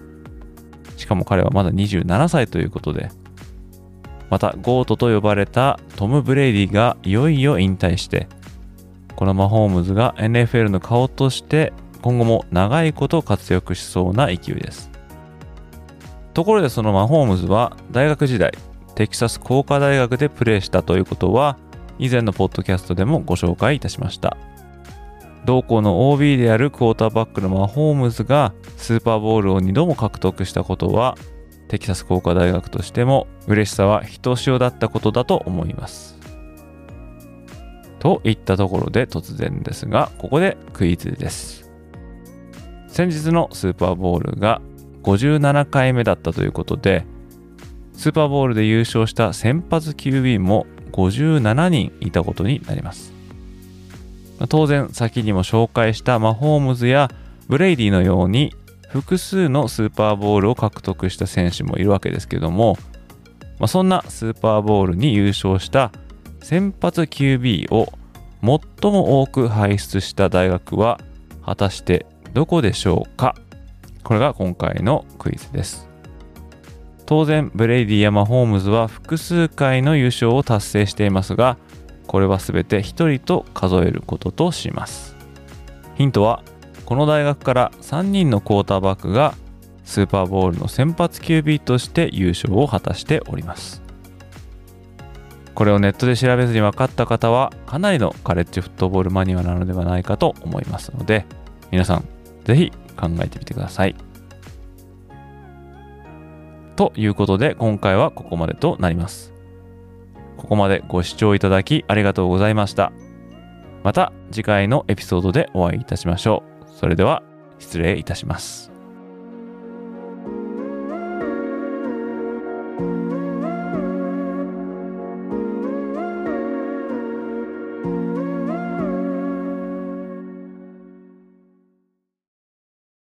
しかも彼はまだ27歳ということで、また GOAT と呼ばれたトム・ブレイディがいよいよ引退して、このマホームズが NFL の顔として今後も長いこと活躍しそうな勢いです。ところでそのマホームズは大学時代、テキサス工科大学でプレーしたということは以前のポッドキャストでもご紹介いたしました。同校の OB であるクォーターバックのマホームズがスーパーボールを2度も獲得したことはテキサス工科大学としても嬉しさはひとしおだったことだと思います。といったところで突然ですがここでクイズです。先日のスーパーボールが57回目だったということでスーパーボールで優勝した先発 QB も57人いたことになります。当然先にも紹介したマホームズやブレイディのように複数のスーパーボールを獲得した選手もいるわけですけども、まあ、そんなスーパーボールに優勝した先発 QB を最も多く輩出した大学は果たしてどこでしょうかこれが今回のクイズです当然ブレイディやマホームズは複数回の優勝を達成していますがこれは全て1人と数えることとしますヒントはこの大学から3人のクォーターバックがスーパーボールの先発 QB として優勝を果たしておりますこれをネットで調べずに分かった方はかなりのカレッジフットボールマニアなのではないかと思いますので皆さんぜひ考えてみてください。ということで今回はここまでとなります。ここまでご視聴いただきありがとうございました。また次回のエピソードでお会いいたしましょう。それでは失礼いたします。